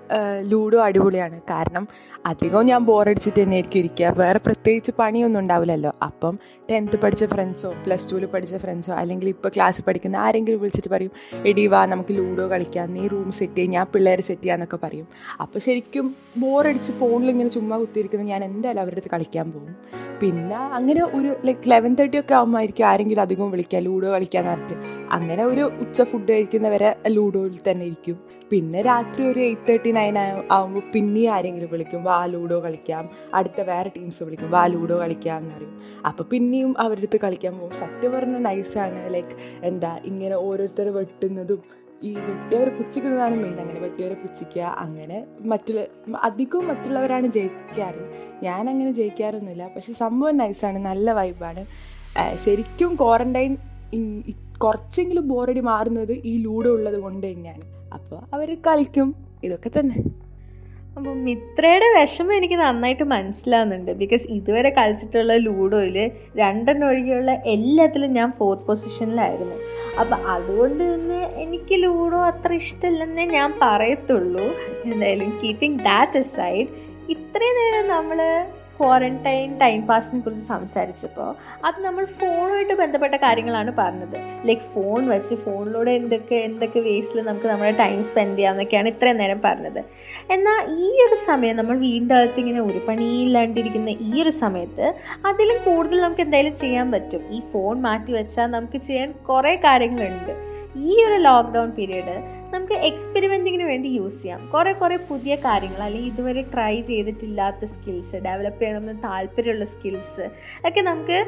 ലൂഡോ അടിപൊളിയാണ്. കാരണം അധികവും ഞാൻ ബോറടിച്ചിട്ട് തന്നെ ആയിരിക്കും ഇരിക്കുക. വേറെ പ്രത്യേകിച്ച് പണിയൊന്നും ഉണ്ടാവില്ലല്ലോ. അപ്പം ടെൻത്ത് പഠിച്ച ഫ്രണ്ട്സോ പ്ലസ് ടുവിൽ പഠിച്ച ഫ്രണ്ട്സോ അല്ലെങ്കിൽ ഇപ്പോൾ ക്ലാസ്സിൽ പഠിക്കുന്ന ആരെങ്കിലും വിളിച്ചിട്ട് പറയും എടി വാ നമുക്ക് ലൂഡോ കളിക്കാം. നീ റൂം സെറ്റ് ചെയ്യാം ഞാൻ പിള്ളേരെ സെറ്റ് ചെയ്യാന്നൊക്കെ പറയും. അപ്പോൾ ശരിക്കും ബോറടിച്ച് ഫോണിൽ ഇങ്ങനെ ചുമ്മാ കുത്തിയിരിക്കുന്നത് ഞാൻ എന്തായാലും അവരുടെ അടുത്ത് കളിക്കാൻ പോകും. പിന്നെ അങ്ങനെ ഒരു ലൈക്ക് ലെവൻ തേർട്ടി ഒക്കെ ആകുമ്പോഴായിരിക്കും ആരെങ്കിലും അധികം വിളിക്കുക ലൂഡോ കളിക്കാന്ന് പറഞ്ഞിട്ട്. അങ്ങനെ ഒരു ഉച്ച ഫുഡ് കഴിക്കുന്നവരെ ലൂഡോയിൽ തന്നെ ഇരിക്കും. പിന്നെ രാത്രി ഒരു എയ്റ്റ് തേർട്ടി നയൻ ആകുമ്പോൾ പിന്നെ ആരെങ്കിലും വിളിക്കും വാ ലൂഡോ കളിക്കാം. അടുത്ത വേറെ ടീംസ് വിളിക്കും വാ ലൂഡോ കളിക്കാം എന്ന് പറയും. അപ്പോൾ പിന്നെയും അവരുടെ അടുത്ത് കളിക്കാൻ പോകും. സത്യം പറഞ്ഞാൽ നൈസാണ് ലൈക്ക് എന്താ ഇങ്ങനെ ഓരോരുത്തർ വെട്ടുന്നതും ഈ വെട്ടിയവരെ പുച്ഛിക്കുന്നതാണ് മെയിൻ അങ്ങനെ വെട്ടിയവരെ പുച്ഛിക്കുക അങ്ങനെ മറ്റുള്ള അധികവും മറ്റുള്ളവരാണ് ജയിക്കാറ്. ഞാൻ അങ്ങനെ ജയിക്കാറൊന്നുമില്ല. പക്ഷെ സംഭവം നൈസാണ് നല്ല വൈബാണ് ശരിക്കും ക്വാറന്റൈൻ കുറച്ചെങ്കിലും ബോറടി മാറുന്നത് ഈ ലൂഡോ ഉള്ളത് കൊണ്ട് തന്നെയാണ്. അപ്പോൾ അവർ കളിക്കും. ഇതൊക്കെ തന്നെ. അപ്പോൾ മിത്രയുടെ വിഷമം എനിക്ക് നന്നായിട്ട് മനസ്സിലാവുന്നുണ്ട്. ബിക്കോസ് ഇതുവരെ കളിച്ചിട്ടുള്ള ലൂഡോയിൽ രണ്ടെണ്ണം ഒഴികെയുള്ള എല്ലാത്തിലും ഞാൻ ഫോർത്ത് പൊസിഷനിലായിരുന്നു അപ്പം അതുകൊണ്ട് തന്നെ എനിക്ക് ലൂഡോ അത്ര ഇഷ്ടമില്ലെന്നേ ഞാൻ പറയത്തുള്ളൂ. എന്തായാലും കീപ്പിംഗ് ദാറ്റ് സൈഡ് ഇത്രയും നേരം നമ്മൾ ക്വാറന്റൈൻ ടൈം പാസിനെ കുറിച്ച് സംസാരിച്ചപ്പോൾ അത് നമ്മൾ ഫോണുമായിട്ട് ബന്ധപ്പെട്ട കാര്യങ്ങളാണ് പറഞ്ഞത്. ലൈക്ക് ഫോൺ വെച്ച് ഫോണിലൂടെ എന്തൊക്കെ എന്തൊക്കെ വേസിൽ നമുക്ക് നമ്മുടെ ടൈം സ്പെൻഡ് ചെയ്യാമെന്നൊക്കെയാണ് ഇത്രയും നേരം പറഞ്ഞത്. എന്നാൽ ഈ ഒരു സമയം നമ്മൾ അകത്ത് ഇങ്ങനെ ഒരു പണിയില്ലാണ്ടിരിക്കുന്ന ഈ ഒരു സമയത്ത് അതിലും കൂടുതൽ നമുക്ക് എന്തായാലും ചെയ്യാൻ പറ്റും. ഈ ഫോൺ മാറ്റി വെച്ചാൽ നമുക്ക് ചെയ്യാൻ കുറേ കാര്യങ്ങളുണ്ട്. ഈ ഒരു ലോക്ക്ഡൗൺ പീരീഡ് നമുക്ക് എക്സ്പെരിമെന്റിങ്ങിന് വേണ്ടി യൂസ് ചെയ്യാം. കുറേ കുറേ പുതിയ കാര്യങ്ങൾ അല്ലെങ്കിൽ ഇതുവരെ ട്രൈ ചെയ്തിട്ടില്ലാത്ത സ്കിൽസ് ഡെവലപ്പ് ചെയ്യണമെന്ന് താല്പര്യമുള്ള സ്കിൽസ് ഒക്കെ നമുക്ക്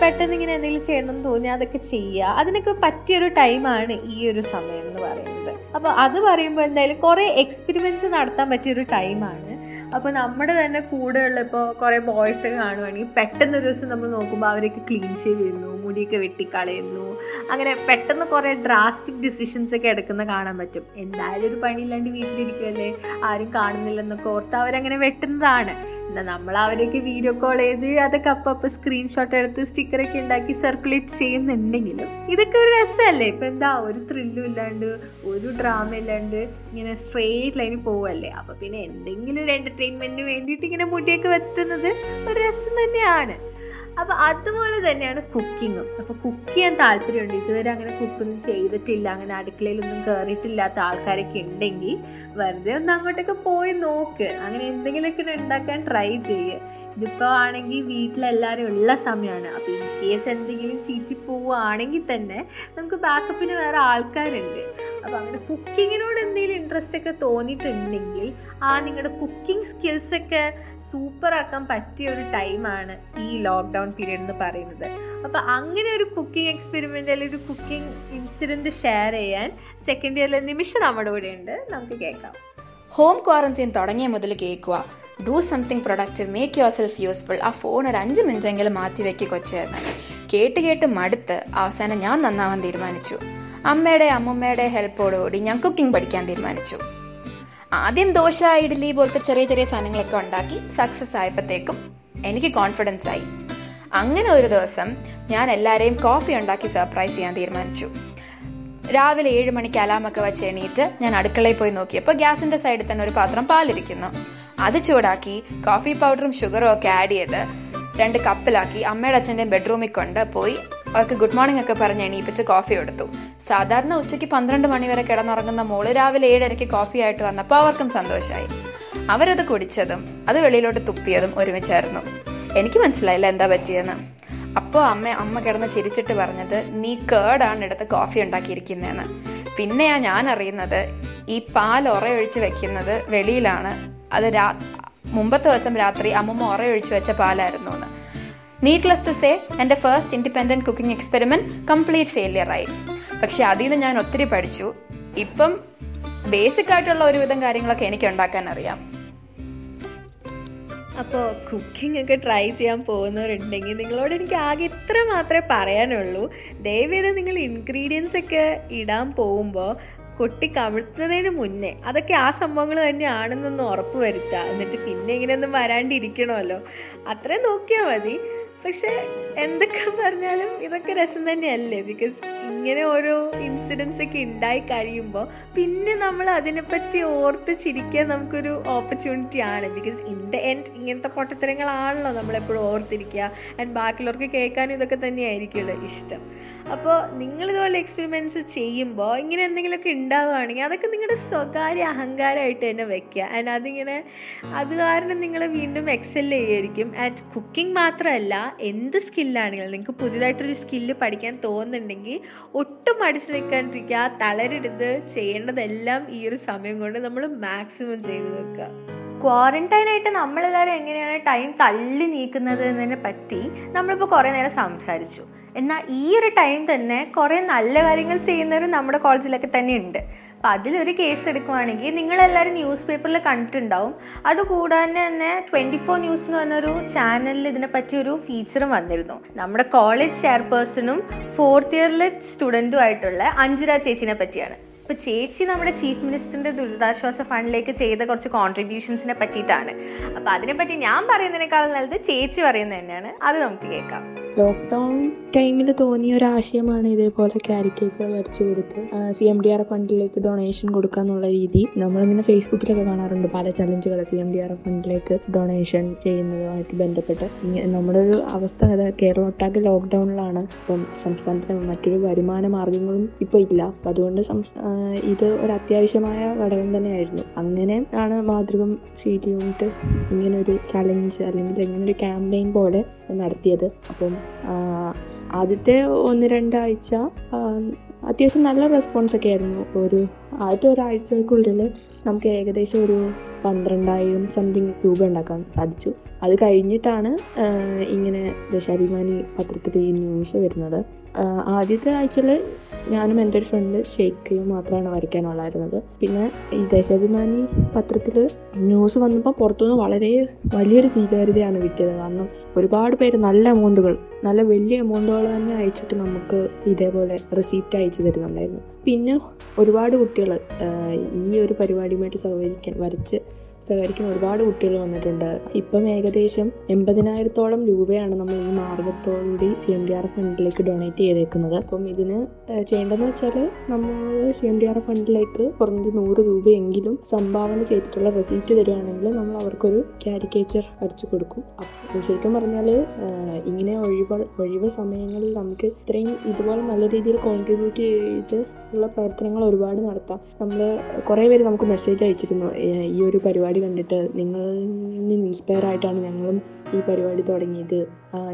പെട്ടെന്ന് ഇങ്ങനെ എന്തെങ്കിലും ചെയ്യണമെന്ന് തോന്നിയാൽ അതൊക്കെ ചെയ്യുക അതിനൊക്കെ പറ്റിയൊരു ടൈമാണ് ഈ ഒരു സമയം എന്ന് പറയുന്നത്. അപ്പോൾ അത് പറയുമ്പോൾ എന്തായാലും കുറേ എക്സ്പെരിമെന്റ്സ് നടത്താൻ പറ്റിയൊരു ടൈമാണ് അപ്പോൾ നമ്മുടെ തന്നെ കൂടെയുള്ള ഇപ്പോൾ കുറേ ബോയ്സ് ഒക്കെ കാണുവാണെങ്കിൽ പെട്ടെന്ന് ഒരു ദിവസം നമ്മൾ നോക്കുമ്പോൾ അവരൊക്കെ ക്ലീൻ ഷേവ് ചെയ്യുന്നു മുടിയൊക്കെ വെട്ടിക്കളയുന്നു. അങ്ങനെ പെട്ടെന്ന് കുറേ ഡ്രാസ്റ്റിക് ഡിസിഷൻസ് ഒക്കെ എടുക്കുന്ന കാണാൻ പറ്റും. എന്തായാലും ഒരു പണിയില്ലാണ്ട് വീട്ടിലിരിക്കുമല്ലേ ആരും കാണുന്നില്ലെന്നൊക്കെ ഓർത്ത് അവരങ്ങനെ വെട്ടുന്നതാണ്. എന്നാൽ നമ്മൾ അവരൊക്കെ വീഡിയോ കോൾ ചെയ്ത് അതൊക്കെ അപ്പം സ്ക്രീൻഷോട്ട് എടുത്ത് സ്റ്റിക്കറൊക്കെ ഉണ്ടാക്കി സർക്കുലേറ്റ് ചെയ്യുന്നുണ്ടെങ്കിലും ഇതൊക്കെ ഒരു രസമല്ലേ? ഇപ്പം എന്താ ഒരു ത്രില്ലും ഇല്ലാണ്ട് ഒരു ഡ്രാമ ഇല്ലാണ്ട് ഇങ്ങനെ സ്ട്രെയിറ്റ് ലൈനിൽ പോവല്ലേ? അപ്പം പിന്നെ എന്തെങ്കിലും ഒരു എന്റർടൈൻമെന്റിന് വേണ്ടിയിട്ട് ഇങ്ങനെ മുടിയൊക്കെ വെത്തുന്നത് ഒരു രസം തന്നെയാണ്. അപ്പോൾ അതുപോലെ തന്നെയാണ് കുക്കിങ്ങും. അപ്പൊ കുക്ക് ചെയ്യാൻ താല്പര്യമുണ്ട്. ഇതുവരെ അങ്ങനെ കുക്കൊന്നും ചെയ്തിട്ടില്ല. അങ്ങനെ അടുക്കളയിലൊന്നും കയറിയിട്ടില്ലാത്ത ആൾക്കാരൊക്കെ ഉണ്ടെങ്കിൽ വെറുതെ ഒന്ന് അങ്ങോട്ടൊക്കെ പോയി നോക്ക്. അങ്ങനെ എന്തെങ്കിലുമൊക്കെ ഉണ്ടാക്കാൻ ട്രൈ ചെയ്യുക ഇതിപ്പോൾ ആണെങ്കിൽ വീട്ടിലെല്ലാവരും ഉള്ള സമയമാണ്. അപ്പോൾ ഇൻ കേസ് എന്തെങ്കിലും ചീറ്റി പോവുകയാണെങ്കിൽ തന്നെ നമുക്ക് ബാക്കപ്പിന് വേറെ ആൾക്കാരുണ്ട്. അപ്പോൾ അങ്ങനെ കുക്കിങ്ങിനോട് എന്തെങ്കിലും ഇൻട്രസ്റ്റ് ഒക്കെ തോന്നിയിട്ടുണ്ടെങ്കിൽ ആ നിങ്ങളുടെ കുക്കിംഗ് സ്കിൽസൊക്കെ സൂപ്പർ ആക്കാൻ പറ്റിയ ഒരു ടൈമാണ് ഈ ലോക്ക്ഡൗൺ പീരീഡ് എന്ന് പറയുന്നത്. അപ്പോൾ അങ്ങനെ ഒരു കുക്കിംഗ് എക്സ്പെരിമെന്റ് അല്ലെങ്കിൽ ഒരു കുക്കിംഗ് ഇൻസിഡന്റ് ഷെയർ ചെയ്യാൻ സെക്കൻഡ് ഇയറിലെ നിമിഷം നമ്മുടെ കൂടെ ഉണ്ട്. നമുക്ക് കേൾക്കാം. ഹോം ക്വാറന്റൈൻ തുടങ്ങിയ മുതൽ കേൾക്കുക. Do something productive make yourself useful ആ ഫോൺ ഒരു അഞ്ച് മിനിറ്റ് എങ്കിലും മാറ്റി വെക്കി കൊച്ചായിരുന്നു കേട്ട് കേട്ട് മടുത്ത് അവസാനം ഞാൻ നന്നാവാൻ തീരുമാനിച്ചു. അമ്മയുടെ അമ്മമ്മയുടെ ഹെൽപ്പോടുകൂടി ഞാൻ കുക്കിംഗ് പഠിക്കാൻ തീരുമാനിച്ചു. ആദ്യം ദോശ ഇഡ്ഡലി പോലത്തെ ചെറിയ ചെറിയ സാധനങ്ങളൊക്കെ ഉണ്ടാക്കി സക്സസ് ആയപ്പോഴത്തേക്കും എനിക്ക് കോൺഫിഡൻസ് ആയി. അങ്ങനെ ഒരു ദിവസം ഞാൻ എല്ലാവരെയും കോഫി ഉണ്ടാക്കി സർപ്രൈസ് ചെയ്യാൻ തീരുമാനിച്ചു. രാവിലെ ഏഴ് മണിക്ക് അലാമൊക്കെ വെച്ച് എണീറ്റ് ഞാൻ അടുക്കളയിൽ പോയി നോക്കിയപ്പോൾ ഗ്യാസിന്റെ സൈഡിൽ തന്നെ ഒരു പാത്രം പാലിരിക്കുന്നു. അത് ചൂടാക്കി കോഫി പൗഡറും ഷുഗറും ഒക്കെ ആഡ് ചെയ്ത് രണ്ട് കപ്പിലാക്കി അമ്മയുടെ അച്ഛന്റെയും ബെഡ്റൂമിൽ കൊണ്ട് പോയി അവർക്ക് ഗുഡ് മോർണിംഗ് ഒക്കെ പറഞ്ഞ് എണീപ്പിച്ച് കോഫി എടുത്തു സാധാരണ ഉച്ചയ്ക്ക് പന്ത്രണ്ട് മണി വരെ കിടന്നുറങ്ങുന്ന മോൾ രാവിലെ ഏഴരയ്ക്ക് കോഫി ആയിട്ട് വന്നപ്പോൾ അവർക്കും സന്തോഷമായി അവരത് കുടിച്ചതും അത് വെളിയിലോട്ട് തുപ്പിയതും ഒരുമിച്ചായിരുന്നു. എനിക്ക് മനസ്സിലായില്ല എന്താ പറ്റിയെന്ന്. അപ്പോൾ അമ്മ അമ്മ കിടന്ന് ചിരിച്ചിട്ട് പറഞ്ഞത് നീ കേടാണ് എടുത്ത് കോഫി ഉണ്ടാക്കിയിരിക്കുന്നതെന്ന് പിന്നെയാ ഞാൻ അറിയുന്നത് ഈ പാൽ ഉറയൊഴിച്ച് വെക്കുന്നത് വെളിയിലാണ്. അത് രാ മുമ്പത്തെ ദിവസം രാത്രി അമ്മമ്മ ഉറയൊഴിച്ച് വെച്ച പാലായിരുന്നു എന്ന് നീഡ്ലെസ് ടു സേ എന്റെ first independent cooking experiment complete failure ആയി. പക്ഷെ അതിൽ നിന്ന് ഞാൻ ഒത്തിരി പഠിച്ചു. ഇപ്പം ബേസിക് ആയിട്ടുള്ള ഒരുവിധം കാര്യങ്ങളൊക്കെ എനിക്ക് ഉണ്ടാക്കാൻ അറിയാം. അപ്പോൾ കുക്കിംഗ് ഒക്കെ ട്രൈ ചെയ്യാൻ പോകുന്നവരുണ്ടെങ്കിൽ നിങ്ങളോട് എനിക്ക് ആകെ ഇത്ര മാത്രമേ പറയാനുള്ളൂ. ദയവേത് നിങ്ങൾ ഇൻഗ്രീഡിയൻസ് ഒക്കെ ഇടാൻ പോകുമ്പോൾ കൊട്ടി കമിഴ്ത്തുന്നതിന് മുന്നേ അതൊക്കെ ആ സംഭവങ്ങൾ തന്നെയാണെന്നൊന്ന് ഉറപ്പ് വരുത്തുക. എന്നിട്ട് പിന്നെ ഇങ്ങനെയൊന്നും വരാണ്ടിരിക്കണമല്ലോ. അത്രയും നോക്കിയാൽ മതി. പക്ഷെ എന്തൊക്കെ പറഞ്ഞാലും ഇതൊക്കെ രസം തന്നെയല്ലേ? ബിക്കോസ് ഇങ്ങനെ ഓരോ ഇൻസിഡൻസ് ഒക്കെ ഉണ്ടായി കഴിയുമ്പോൾ പിന്നെ നമ്മൾ അതിനെപ്പറ്റി ഓർത്ത് ചിരിക്കാൻ നമുക്കൊരു ഓപ്പർച്യൂണിറ്റി ആണ്. ബിക്കോസ് ഇൻ ദ എൻഡ് ഇങ്ങനത്തെ പൊട്ടത്തരങ്ങളാണല്ലോ നമ്മളെപ്പോഴും ഓർത്തിരിക്കുക. ആൻഡ് ബാക്കിയുള്ളവർക്ക് കേൾക്കാനും ഇതൊക്കെ തന്നെയായിരിക്കുമല്ലോ ഇഷ്ടം. അപ്പോൾ നിങ്ങളിതുപോലെ എക്സ്പെരിമെന്റ്സ് ചെയ്യുമ്പോൾ ഇങ്ങനെ എന്തെങ്കിലുമൊക്കെ ഉണ്ടാവുകയാണെങ്കിൽ അതൊക്കെ നിങ്ങളുടെ സ്വകാര്യ അഹങ്കാരമായിട്ട് തന്നെ വെക്കുക. ആൻഡ് അതിങ്ങനെ അത് കാരണം നിങ്ങൾ വീണ്ടും എക്സെൽ ചെയ്യുമായിരിക്കും. ആൻഡ് കുക്കിംഗ് മാത്രമല്ല എന്ത് സ്കില്ലാണെങ്കിലും നിങ്ങൾക്ക് പുതിയതായിട്ടൊരു സ്കില്ല് പഠിക്കാൻ തോന്നുന്നുണ്ടെങ്കിൽ ഒട്ടും അടിച്ചു നിൽക്കാണ്ടിരിക്കുക. തളരരുത് ചെയ്യേണ്ടതെല്ലാം ഈ ഒരു സമയം കൊണ്ട് നമ്മൾ മാക്സിമം ചെയ്തു വെക്കുക. ക്വാറന്റൈൻ ആയിട്ട് നമ്മളെല്ലാവരും എങ്ങനെയാണ് ടൈം തള്ളി നീക്കുന്നത് എന്നതിനെ പറ്റി നമ്മളിപ്പോൾ കുറേ നേരം സംസാരിച്ചു. എന്നാൽ ഈ ഒരു ടൈം തന്നെ കുറേ നല്ല കാര്യങ്ങൾ ചെയ്യുന്നവരും നമ്മുടെ കോളേജിലൊക്കെ തന്നെ ഉണ്ട് അപ്പം അതിലൊരു കേസ് എടുക്കുവാണെങ്കിൽ നിങ്ങളെല്ലാവരും ന്യൂസ് പേപ്പറിൽ കണ്ടിട്ടുണ്ടാവും അതുകൂടാതെ തന്നെ ട്വന്റി ഫോർ ന്യൂസ് എന്ന് പറഞ്ഞൊരു ചാനലിൽ ഇതിനെപ്പറ്റി ഒരു ഫീച്ചറും വന്നിരുന്നു. നമ്മുടെ കോളേജ് ചെയർപേഴ്സണും ഫോർത്ത് ഇയറിലെ സ്റ്റുഡന്റും ആയിട്ടുള്ള അഞ്ജുര ചേച്ചിനെ പറ്റിയാണ്. ഇപ്പോൾ ചേച്ചി നമ്മുടെ ചീഫ് മിനിസ്റ്ററിന്റെ ദുരിതാശ്വാസ ഫണ്ടിലേക്ക് ചെയ്ത കുറച്ച് കോൺട്രിബ്യൂഷൻസിനെ പറ്റിയിട്ടാണ്. അപ്പോൾ അതിനെപ്പറ്റി ഞാൻ പറയുന്നതിനേക്കാളും നല്ലത് ചേച്ചി പറയുന്നത് തന്നെയാണ്. അത് നമുക്ക് കേൾക്കാം. ലോക്ക്ഡൗൺ ടൈമിൽ തോന്നിയ ഒരു ആശയമാണ് ഇതേപോലെ കാരിക്കേച്ചർ വരച്ചു കൊടുത്ത് സി എം ഡി ആർ ഫണ്ടിലേക്ക് ഡൊണേഷൻ കൊടുക്കുക എന്നുള്ള രീതി. നമ്മളിങ്ങനെ ഫേസ്ബുക്കിലൊക്കെ കാണാറുണ്ട് പല ചലഞ്ചുകൾ സി എം ഡി ആർ ഫണ്ടിലേക്ക് ഡൊണേഷൻ ചെയ്യുന്നതുമായിട്ട് ബന്ധപ്പെട്ട്. നമ്മുടെ ഒരു അവസ്ഥ കേരളം ഒട്ടാകെ ലോക്ക്ഡൗണിലാണ് ഇപ്പം സംസ്ഥാനത്തിന് മറ്റൊരു വരുമാന മാർഗങ്ങളും ഇപ്പോൾ ഇല്ല. അതുകൊണ്ട് സംസ്ഥാ- ആ, ഇത് ഒരു അത്യാവശ്യമായ ഘടകം തന്നെയായിരുന്നു. അങ്ങനെ ആണ് മാതൃകം ഇങ്ങനെ ഒരു ചലഞ്ച് അല്ലെങ്കിൽ ഇങ്ങനെ ഒരു ക്യാമ്പയിൻ പോലെ നടത്തിയത്. അപ്പം ആദ്യത്തെ ഒന്ന് രണ്ടാഴ്ച അത്യാവശ്യം നല്ല റെസ്പോൺസ് ഒക്കെ ആയിരുന്നു. ഒരു ആദ്യത്തെ ഒരാഴ്ചക്കുള്ളിൽ നമുക്ക് ഏകദേശം ഒരു പന്ത്രണ്ടായിരം സംതിങ് രൂപ ഉണ്ടാക്കാൻ സാധിച്ചു. അത് കഴിഞ്ഞിട്ടാണ് ഇങ്ങനെ ദേശാഭിമാനി പത്രത്തിൽ ഈ ന്യൂസ് വരുന്നത്. ആദ്യത്തെ ആഴ്ചയിൽ ഞാനും എന്റെ ഒരു ഫ്രണ്ട് ഷെയ്ഖയും മാത്രമാണ് വരയ്ക്കാനുള്ളായിരുന്നത്. പിന്നെ ഈ ദേശാഭിമാനി പത്രത്തിൽ ന്യൂസ് വന്നപ്പോൾ പുറത്തുനിന്ന് വളരെ വലിയൊരു സ്വീകാര്യതയാണ് കിട്ടിയത്. കാരണം ഒരുപാട് പേര് നല്ല എമൗണ്ടുകൾ നല്ല വലിയ എമൗണ്ടുകൾ തന്നെ അയച്ചിട്ട് നമുക്ക് ഇതേപോലെ റെസിപ്റ്റ് അയച്ചു തരുന്നുണ്ടായിരുന്നു. പിന്നെ ഒരുപാട് കുട്ടികൾ ഈ ഒരു പരിപാടിയുമായിട്ട് സഹകരിക്കാൻ വരച്ച് സഹകരിക്കാൻ ഒരുപാട് കുട്ടികൾ വന്നിട്ടുണ്ട്. ഇപ്പം ഏകദേശം എൺപതിനായിരത്തോളം രൂപയാണ് നമ്മൾ ഈ മാർഗത്തോടുകൂടി സി എം ഡി ആർ ഫണ്ടിലേക്ക് ഡൊണേറ്റ് ചെയ്തേക്കുന്നത്. അപ്പം ഇതിന് ചെയ്യേണ്ടതെന്ന് വെച്ചാൽ നമ്മൾ സി എം ഡി ആർ ഫണ്ടിലേക്ക് കുറഞ്ഞത് നൂറ് രൂപയെങ്കിലും സംഭാവന ചെയ്തിട്ടുള്ള റെസീപ്റ്റ് തരുവാണെങ്കിൽ നമ്മൾ അവർക്കൊരു കാരിക്കേച്ചർ വരച്ചു കൊടുക്കും. അപ്പോൾ ശരിക്കും പറഞ്ഞാൽ ഇങ്ങനെ ഒഴിവ് ഒഴിവ് സമയങ്ങളിൽ നമുക്ക് ഇത്രയും ഇതുപോലെ നല്ല രീതിയിൽ കോൺട്രിബ്യൂട്ട് ചെയ്ത് ഉള്ള പ്രവർത്തനങ്ങൾ ഒരുപാട് നടത്താം. നമ്മൾ കുറേ പേര് നമുക്ക് മെസ്സേജ് അയച്ചിരുന്നു. ഈ ഒരു പരിപാടി കണ്ടിട്ട് നിങ്ങളിൽ നിന്ന് ഇൻസ്പയർ ആയിട്ടാണ് ഞങ്ങളും ഈ പരിപാടി തുടങ്ങിയത്.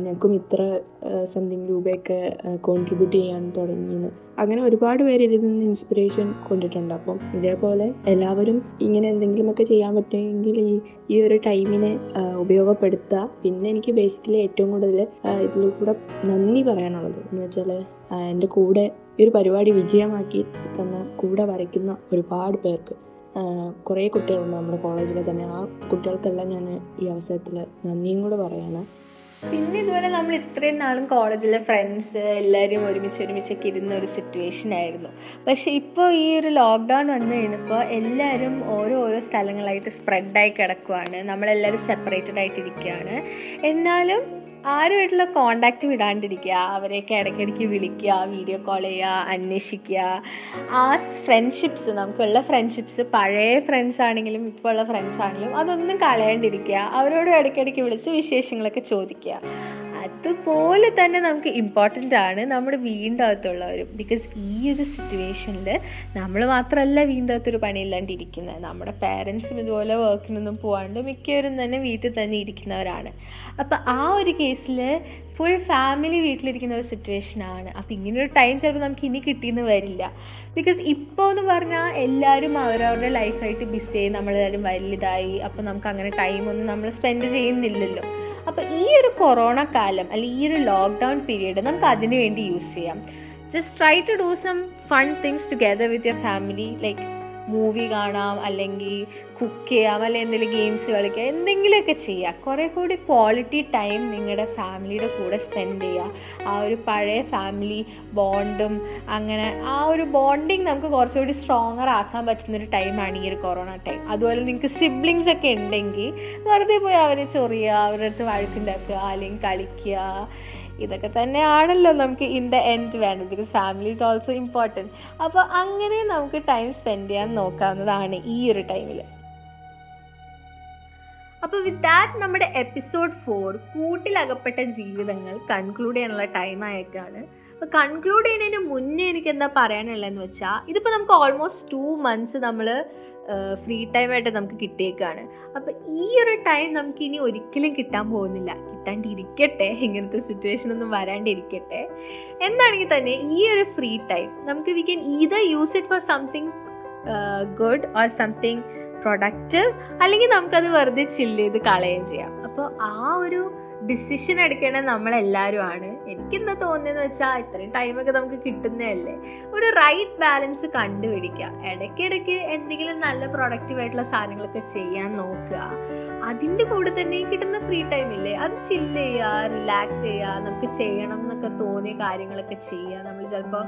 ഞങ്ങൾക്കും ഇത്ര സംതിങ് രൂപയൊക്കെ കോൺട്രിബ്യൂട്ട് ചെയ്യാൻ തുടങ്ങിയെന്ന്. അങ്ങനെ ഒരുപാട് പേര് ഇതിൽ നിന്ന് ഇൻസ്പിറേഷൻ കൊണ്ടിട്ടുണ്ട്. അപ്പം ഇതേപോലെ എല്ലാവരും ഇങ്ങനെ എന്തെങ്കിലുമൊക്കെ ചെയ്യാൻ പറ്റുമെങ്കിൽ ഈ ഈ ഒരു ടൈമിനെ ഉപയോഗപ്പെടുത്തുക. പിന്നെ എനിക്ക് ബേസിക്കലി ഏറ്റവും കൂടുതൽ ഇതിലൂടെ നന്ദി പറയാനുള്ളത് എന്ന് വെച്ചാൽ എന്റെ കൂടെ ഈ ഒരു പരിപാടി വിജയമാക്കി തന്ന കൂടെ വരയ്ക്കുന്ന ഒരുപാട് പേർക്ക് കുറേ കുട്ടികളുണ്ട് നമ്മുടെ കോളേജിൽ തന്നെ. ആ കുട്ടികൾക്കെല്ലാം ഞാൻ ഈ അവസരത്തിൽ നന്ദിയും കൂടെ പറയാണ്. പിന്നെ ഇതുപോലെ നമ്മൾ ഇത്രയും നാളും കോളേജിലെ ഫ്രണ്ട്സ് എല്ലാവരും ഒരുമിച്ച് ഒരുമിച്ചൊക്കെ ഇരുന്ന ഒരു സിറ്റുവേഷൻ ആയിരുന്നു. പക്ഷെ ഇപ്പോൾ ഈ ഒരു ലോക്ക്ഡൗൺ വന്നു കഴിഞ്ഞപ്പോൾ എല്ലാവരും ഓരോ ഓരോ സ്ഥലങ്ങളായിട്ട് സ്പ്രെഡായി കിടക്കുവാണ്. നമ്മളെല്ലാവരും സെപ്പറേറ്റഡ് ആയിട്ടിരിക്കുകയാണ് എന്നാലും ആരുമായിട്ടുള്ള കോണ്ടാക്റ്റ് വിടാണ്ടിരിക്കുക. അവരെയൊക്കെ ഇടയ്ക്കിടയ്ക്ക് വിളിക്കുക വീഡിയോ കോൾ ചെയ്യുക അന്വേഷിക്കുക. ആ ഫ്രണ്ട്ഷിപ്സ് നമുക്കുള്ള ഫ്രണ്ട്ഷിപ്സ് പഴയ ഫ്രണ്ട്സ് ആണെങ്കിലും ഇപ്പോൾ ഉള്ള ഫ്രണ്ട്സ് ആണെങ്കിലും അതൊന്നും കളയാണ്ടിരിക്കുക. അവരോട് ഇടയ്ക്കിടയ്ക്ക് വിളിച്ച് വിശേഷങ്ങളൊക്കെ ചോദിക്കുക. അതുപോലെ തന്നെ നമുക്ക് ഇമ്പോർട്ടന്റ് ആണ് നമ്മുടെ വീടിന്റെ അകത്തുള്ളവരും ബിക്കോസ് ഈ ഒരു സിറ്റുവേഷനിൽ നമ്മൾ മാത്രമല്ല വീടിന്റെ അകത്തൊരു പണിയില്ലാണ്ടിരിക്കുന്നത്. നമ്മുടെ പേരൻസും ഇതുപോലെ വർക്കിനൊന്നും പോകാണ്ട് മിക്കവരും തന്നെ വീട്ടിൽ തന്നെ ഇരിക്കുന്നവരാണ്. അപ്പോൾ ആ ഒരു കേസിൽ ഫുൾ ഫാമിലി വീട്ടിലിരിക്കുന്ന ഒരു സിറ്റുവേഷനാണ് അപ്പോൾ ഇങ്ങനെ ഒരു ടൈം ചിലപ്പോൾ നമുക്ക് ഇനി കിട്ടിയെന്ന് വരില്ല. ബിക്കോസ് ഇപ്പോൾ എന്ന് പറഞ്ഞാൽ എല്ലാവരും അവരവരുടെ ലൈഫായിട്ട് ബിസി നമ്മളെല്ലാവരും വലുതായി. അപ്പോൾ നമുക്ക് അങ്ങനെ ടൈമൊന്നും നമ്മൾ സ്പെൻഡ് ചെയ്യുന്നില്ലല്ലോ. അപ്പോൾ ഈ ഒരു കൊറോണ കാലം അല്ലെങ്കിൽ ഈ ഒരു ലോക്ക്ഡൗൺ പീരീഡ് നമുക്ക് അതിനു വേണ്ടി യൂസ് ചെയ്യാം. Just try to do some fun things together with your family like movie കാണാം അല്ലെങ്കിൽ കുക്ക് ചെയ്യാം അല്ലെങ്കിൽ എന്തെങ്കിലും ഗെയിംസ് കളിക്കാം എന്തെങ്കിലുമൊക്കെ ചെയ്യാം. കുറേ കൂടി ക്വാളിറ്റി ടൈം നിങ്ങളുടെ ഫാമിലിയുടെ കൂടെ സ്പെൻഡ് ചെയ്യുക ആ ഒരു പഴയ ഫാമിലി ബോണ്ടും അങ്ങനെ ആ ഒരു ബോണ്ടിങ് നമുക്ക് കുറച്ചുകൂടി സ്ട്രോങ്ങർ ആക്കാൻ പറ്റുന്നൊരു ടൈമാണ് ഈ ഒരു കൊറോണ ടൈം അതുപോലെ നിങ്ങൾക്ക് സിബ്ലിങ്സ് ഒക്കെ ഉണ്ടെങ്കിൽ വെറുതെ പോയി അവരെ ചൊറിയുക അവരുടെ അടുത്ത് വഴക്കുണ്ടാക്കുക അല്ലെങ്കിൽ കളിക്കുക ഇതൊക്കെ തന്നെയാണല്ലോ നമുക്ക് ഇൻ ദ എൻഡ് വേണ്ടത്. Because family is also important അപ്പോൾ അങ്ങനെ നമുക്ക് ടൈം സ്പെൻഡ് ചെയ്യാൻ നോക്കാവുന്നതാണ് ഈ ഒരു ടൈമിൽ അപ്പോൾ വിത്ത് ദാറ്റ് നമ്മുടെ എപ്പിസോഡ് ഫോർ കൂട്ടിലകപ്പെട്ട ജീവിതങ്ങൾ കൺക്ലൂഡ് ചെയ്യാനുള്ള ടൈം അപ്പോൾ കൺക്ലൂഡ് ചെയ്യുന്നതിന് മുന്നേ എനിക്ക് എന്താ പറയാനുള്ളതെന്ന് വെച്ചാൽ ഇതിപ്പോൾ നമുക്ക് ഓൾമോസ്റ്റ് ടു മന്ത്സ് നമ്മൾ ഫ്രീ ടൈമായിട്ട് നമുക്ക് കിട്ടിയേക്കാണ്. അപ്പോൾ ഈ ഒരു ടൈം നമുക്ക് ഇനി ഒരിക്കലും കിട്ടാൻ പോകുന്നില്ല. കിട്ടാണ്ടിരിക്കട്ടെ ഇങ്ങനത്തെ സിറ്റുവേഷൻ ഒന്നും വരാണ്ടിരിക്കട്ടെ. എന്നാണെങ്കിൽ തന്നെ ഈ ഒരു ഫ്രീ ടൈം നമുക്ക് we can either use it for something good or something productive അല്ലെങ്കിൽ നമുക്കത് വെറുതെ ചില്ല് ചെയ്ത് കളയുകയും ചെയ്യാം. അപ്പോൾ ആ ഒരു ഡിസിഷൻ എടുക്കേണ്ടത് നമ്മളെല്ലാവരും ആണ് എനിക്കെന്താ തോന്നിയെന്ന് വെച്ചാൽ ഇത്രയും ടൈമൊക്കെ നമുക്ക് കിട്ടുന്നതല്ലേ. ഒരു റൈറ്റ് ബാലൻസ് കണ്ടുപിടിക്കുക. ഇടയ്ക്കിടയ്ക്ക് എന്തെങ്കിലും നല്ല പ്രൊഡക്റ്റീവ് ആയിട്ടുള്ള സാധനങ്ങളൊക്കെ ചെയ്യാൻ നോക്കുക. അതിന്റെ കൂടെ തന്നെ കിട്ടുന്ന ഫ്രീ ടൈം ഇല്ലേ? അത് ചില്ല് ചെയ്യുക റിലാക്സ് ചെയ്യുക നമുക്ക് ചെയ്യണം എന്നൊക്കെ തോന്നിയ കാര്യങ്ങളൊക്കെ ചെയ്യുക. നമ്മൾ ചിലപ്പോൾ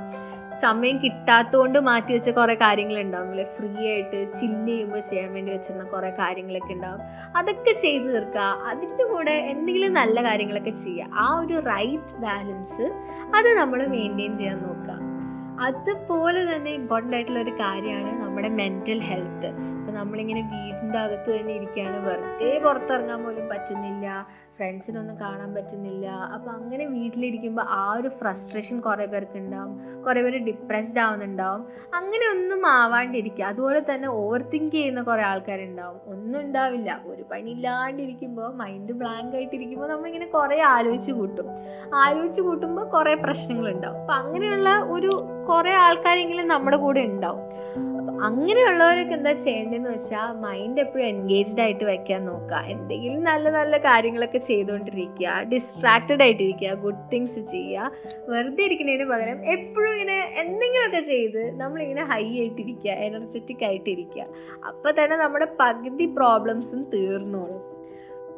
സമയം കിട്ടാത്തതുകൊണ്ട് മാറ്റി വെച്ച കുറേ കാര്യങ്ങളുണ്ടാവില്ലേ ഫ്രീ ആയിട്ട് ചില്ല് ചെയ്യുമ്പോൾ ചെയ്യാൻ വേണ്ടി വെച്ചിരുന്ന കുറേ കാര്യങ്ങളൊക്കെ ഉണ്ടാവും. അതൊക്കെ ചെയ്തു തീർക്കുക അതിന്റെ കൂടെ എന്തെങ്കിലും നല്ല കാര്യങ്ങളൊക്കെ ചെയ്യുക ആ ഒരു റൈറ്റ് ബാലൻസ് അത് നമ്മൾ മെയിന്റെയിൻ ചെയ്യാൻ നോക്കുക അതുപോലെ തന്നെ ഇമ്പോർട്ടന്റ് ആയിട്ടുള്ള ഒരു കാര്യമാണ് നമ്മുടെ മെന്റൽ ഹെൽത്ത് നമ്മളിങ്ങനെ വീടിന്റെ അകത്ത് തന്നെ ഇരിക്കുകയാണ്. വെറുതെ പുറത്തിറങ്ങാൻ പോലും പറ്റുന്നില്ല. ഫ്രണ്ട്സിനൊന്നും കാണാൻ പറ്റുന്നില്ല. അപ്പോൾ അങ്ങനെ വീട്ടിലിരിക്കുമ്പോൾ ആ ഒരു ഫ്രസ്ട്രേഷൻ കുറേ പേർക്ക് ഉണ്ടാവും. കുറേ പേര് ഡിപ്രസ്ഡ് ആവുന്നുണ്ടാവും. അങ്ങനെ ഒന്നും ആവാണ്ടിരിക്കുക. അതുപോലെ തന്നെ ഓവർ തിങ്ക് ചെയ്യുന്ന കുറേ ആൾക്കാരുണ്ടാവും. ഒന്നും ഉണ്ടാവില്ല. ഒരു പണി പണിയില്ലാണ്ടിരിക്കുമ്പോൾ മൈൻഡ് ബ്ലാങ്ക് ആയിട്ടിരിക്കുമ്പോൾ നമ്മളിങ്ങനെ കുറേ ആലോചിച്ച് കൂട്ടും. ആലോചിച്ച് കൂട്ടുമ്പോൾ കുറേ പ്രശ്നങ്ങളുണ്ടാവും. അപ്പം അങ്ങനെയുള്ള ഒരു കുറേ ആൾക്കാരെങ്കിലും നമ്മുടെ കൂടെ ഉണ്ടാവും. അങ്ങനെയുള്ളവരൊക്കെ എന്താ ചെയ്യേണ്ടതെന്ന് വെച്ചാൽ മൈൻഡ് എപ്പോഴും എൻഗേജ്ഡ് ആയിട്ട് വെക്കാൻ നോക്കുക എന്തെങ്കിലും നല്ല നല്ല കാര്യങ്ങളൊക്കെ ചെയ്തുകൊണ്ടിരിക്കുക ഡിസ്ട്രാക്റ്റഡ് ആയിട്ടിരിക്കുക ഗുഡ് തിങ്സ് ചെയ്യുക. വെറുതെ ഇരിക്കുന്നതിന് പകരം എപ്പോഴും ഇങ്ങനെ എന്തെങ്കിലുമൊക്കെ ചെയ്ത് നമ്മളിങ്ങനെ ഹൈ ആയിട്ടിരിക്കുക എനർജറ്റിക് ആയിട്ടിരിക്കുക. അപ്പോൾ തന്നെ നമ്മുടെ പകുതി പ്രോബ്ലംസും തീർന്നോളും.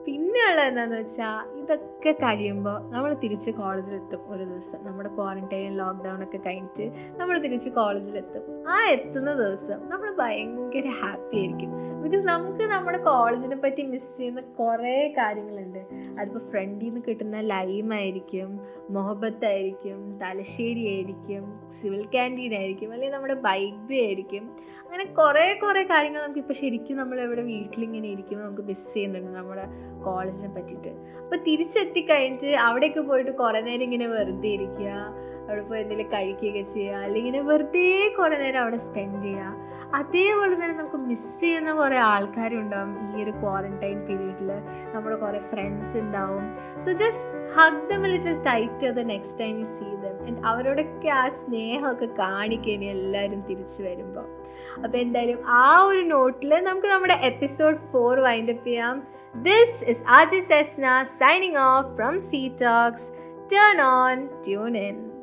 പിന്നെയുള്ള എന്താണെന്ന് വെച്ചാൽ ഇതൊക്കെ കഴിയുമ്പോൾ നമ്മൾ തിരിച്ച് കോളേജിലെത്തും ഒരു ദിവസം. നമ്മുടെ ക്വാറന്റൈൻ ലോക്ക്ഡൗൺ ഒക്കെ കഴിഞ്ഞിട്ട് നമ്മൾ തിരിച്ച് കോളേജിലെത്തും. ആ എത്തുന്ന ദിവസം നമ്മൾ ഭയങ്കര ഹാപ്പി ആയിരിക്കും. ബിക്കോസ് നമുക്ക് നമ്മുടെ കോളേജിനെ പറ്റി മിസ് ചെയ്യുന്ന കുറേ കാര്യങ്ങളുണ്ട്. അതിപ്പോൾ ഫ്രണ്ടിൽ നിന്ന് കിട്ടുന്ന ലൈമായിരിക്കും മൊഹബത്തായിരിക്കും തലശ്ശേരി ആയിരിക്കും സിവിൽ ക്യാന്റീൻ ആയിരിക്കും അല്ലെങ്കിൽ നമ്മുടെ ബൈബി ആയിരിക്കും. അങ്ങനെ കുറേ കുറേ കാര്യങ്ങൾ നമുക്ക് നമുക്കിപ്പോൾ ശരിക്കും നമ്മൾ ഇവിടെ വീട്ടിലിങ്ങനെ ഇരിക്കുമ്പോൾ നമുക്ക് മിസ് ചെയ്യുന്നുണ്ട് നമ്മുടെ കോളേജിനെ പറ്റിയിട്ട് അപ്പോൾ തിരിച്ചെത്തി കഴിഞ്ഞിട്ട് അവിടെയൊക്കെ പോയിട്ട് കുറേ നേരം ഇങ്ങനെ വെറുതെ ഇരിക്കുക. അവിടെ പോയി എന്തെങ്കിലും കഴിക്കുകയൊക്കെ ചെയ്യുക. അല്ലെങ്കിൽ ഇങ്ങനെ വെറുതെ കുറേ നേരം അവിടെ സ്പെൻഡ് ചെയ്യുക. അതേപോലെ തന്നെ നമുക്ക് മിസ് ചെയ്യുന്ന കുറേ ആൾക്കാരുണ്ടാവും ഈ ഒരു ക്വാറന്റൈൻ പീരീഡിൽ നമ്മുടെ കുറേ ഫ്രണ്ട്സ് ഉണ്ടാവും. So just hug them little tight the next time you see them and അവരോടൊക്കെ ആ സ്നേഹമൊക്കെ കാണിക്കാൻ എല്ലാവരും തിരിച്ചു വരുമ്പോൾ അപ്പോൾ എന്തായാലും ആ ഒരു നോട്ടിൽ നമുക്ക് നമ്മുടെ എപ്പിസോഡ് ഫോർ വൈൻഡപ്പ് ചെയ്യാം. This is Aji Sesna signing off from See Talks turn on tune in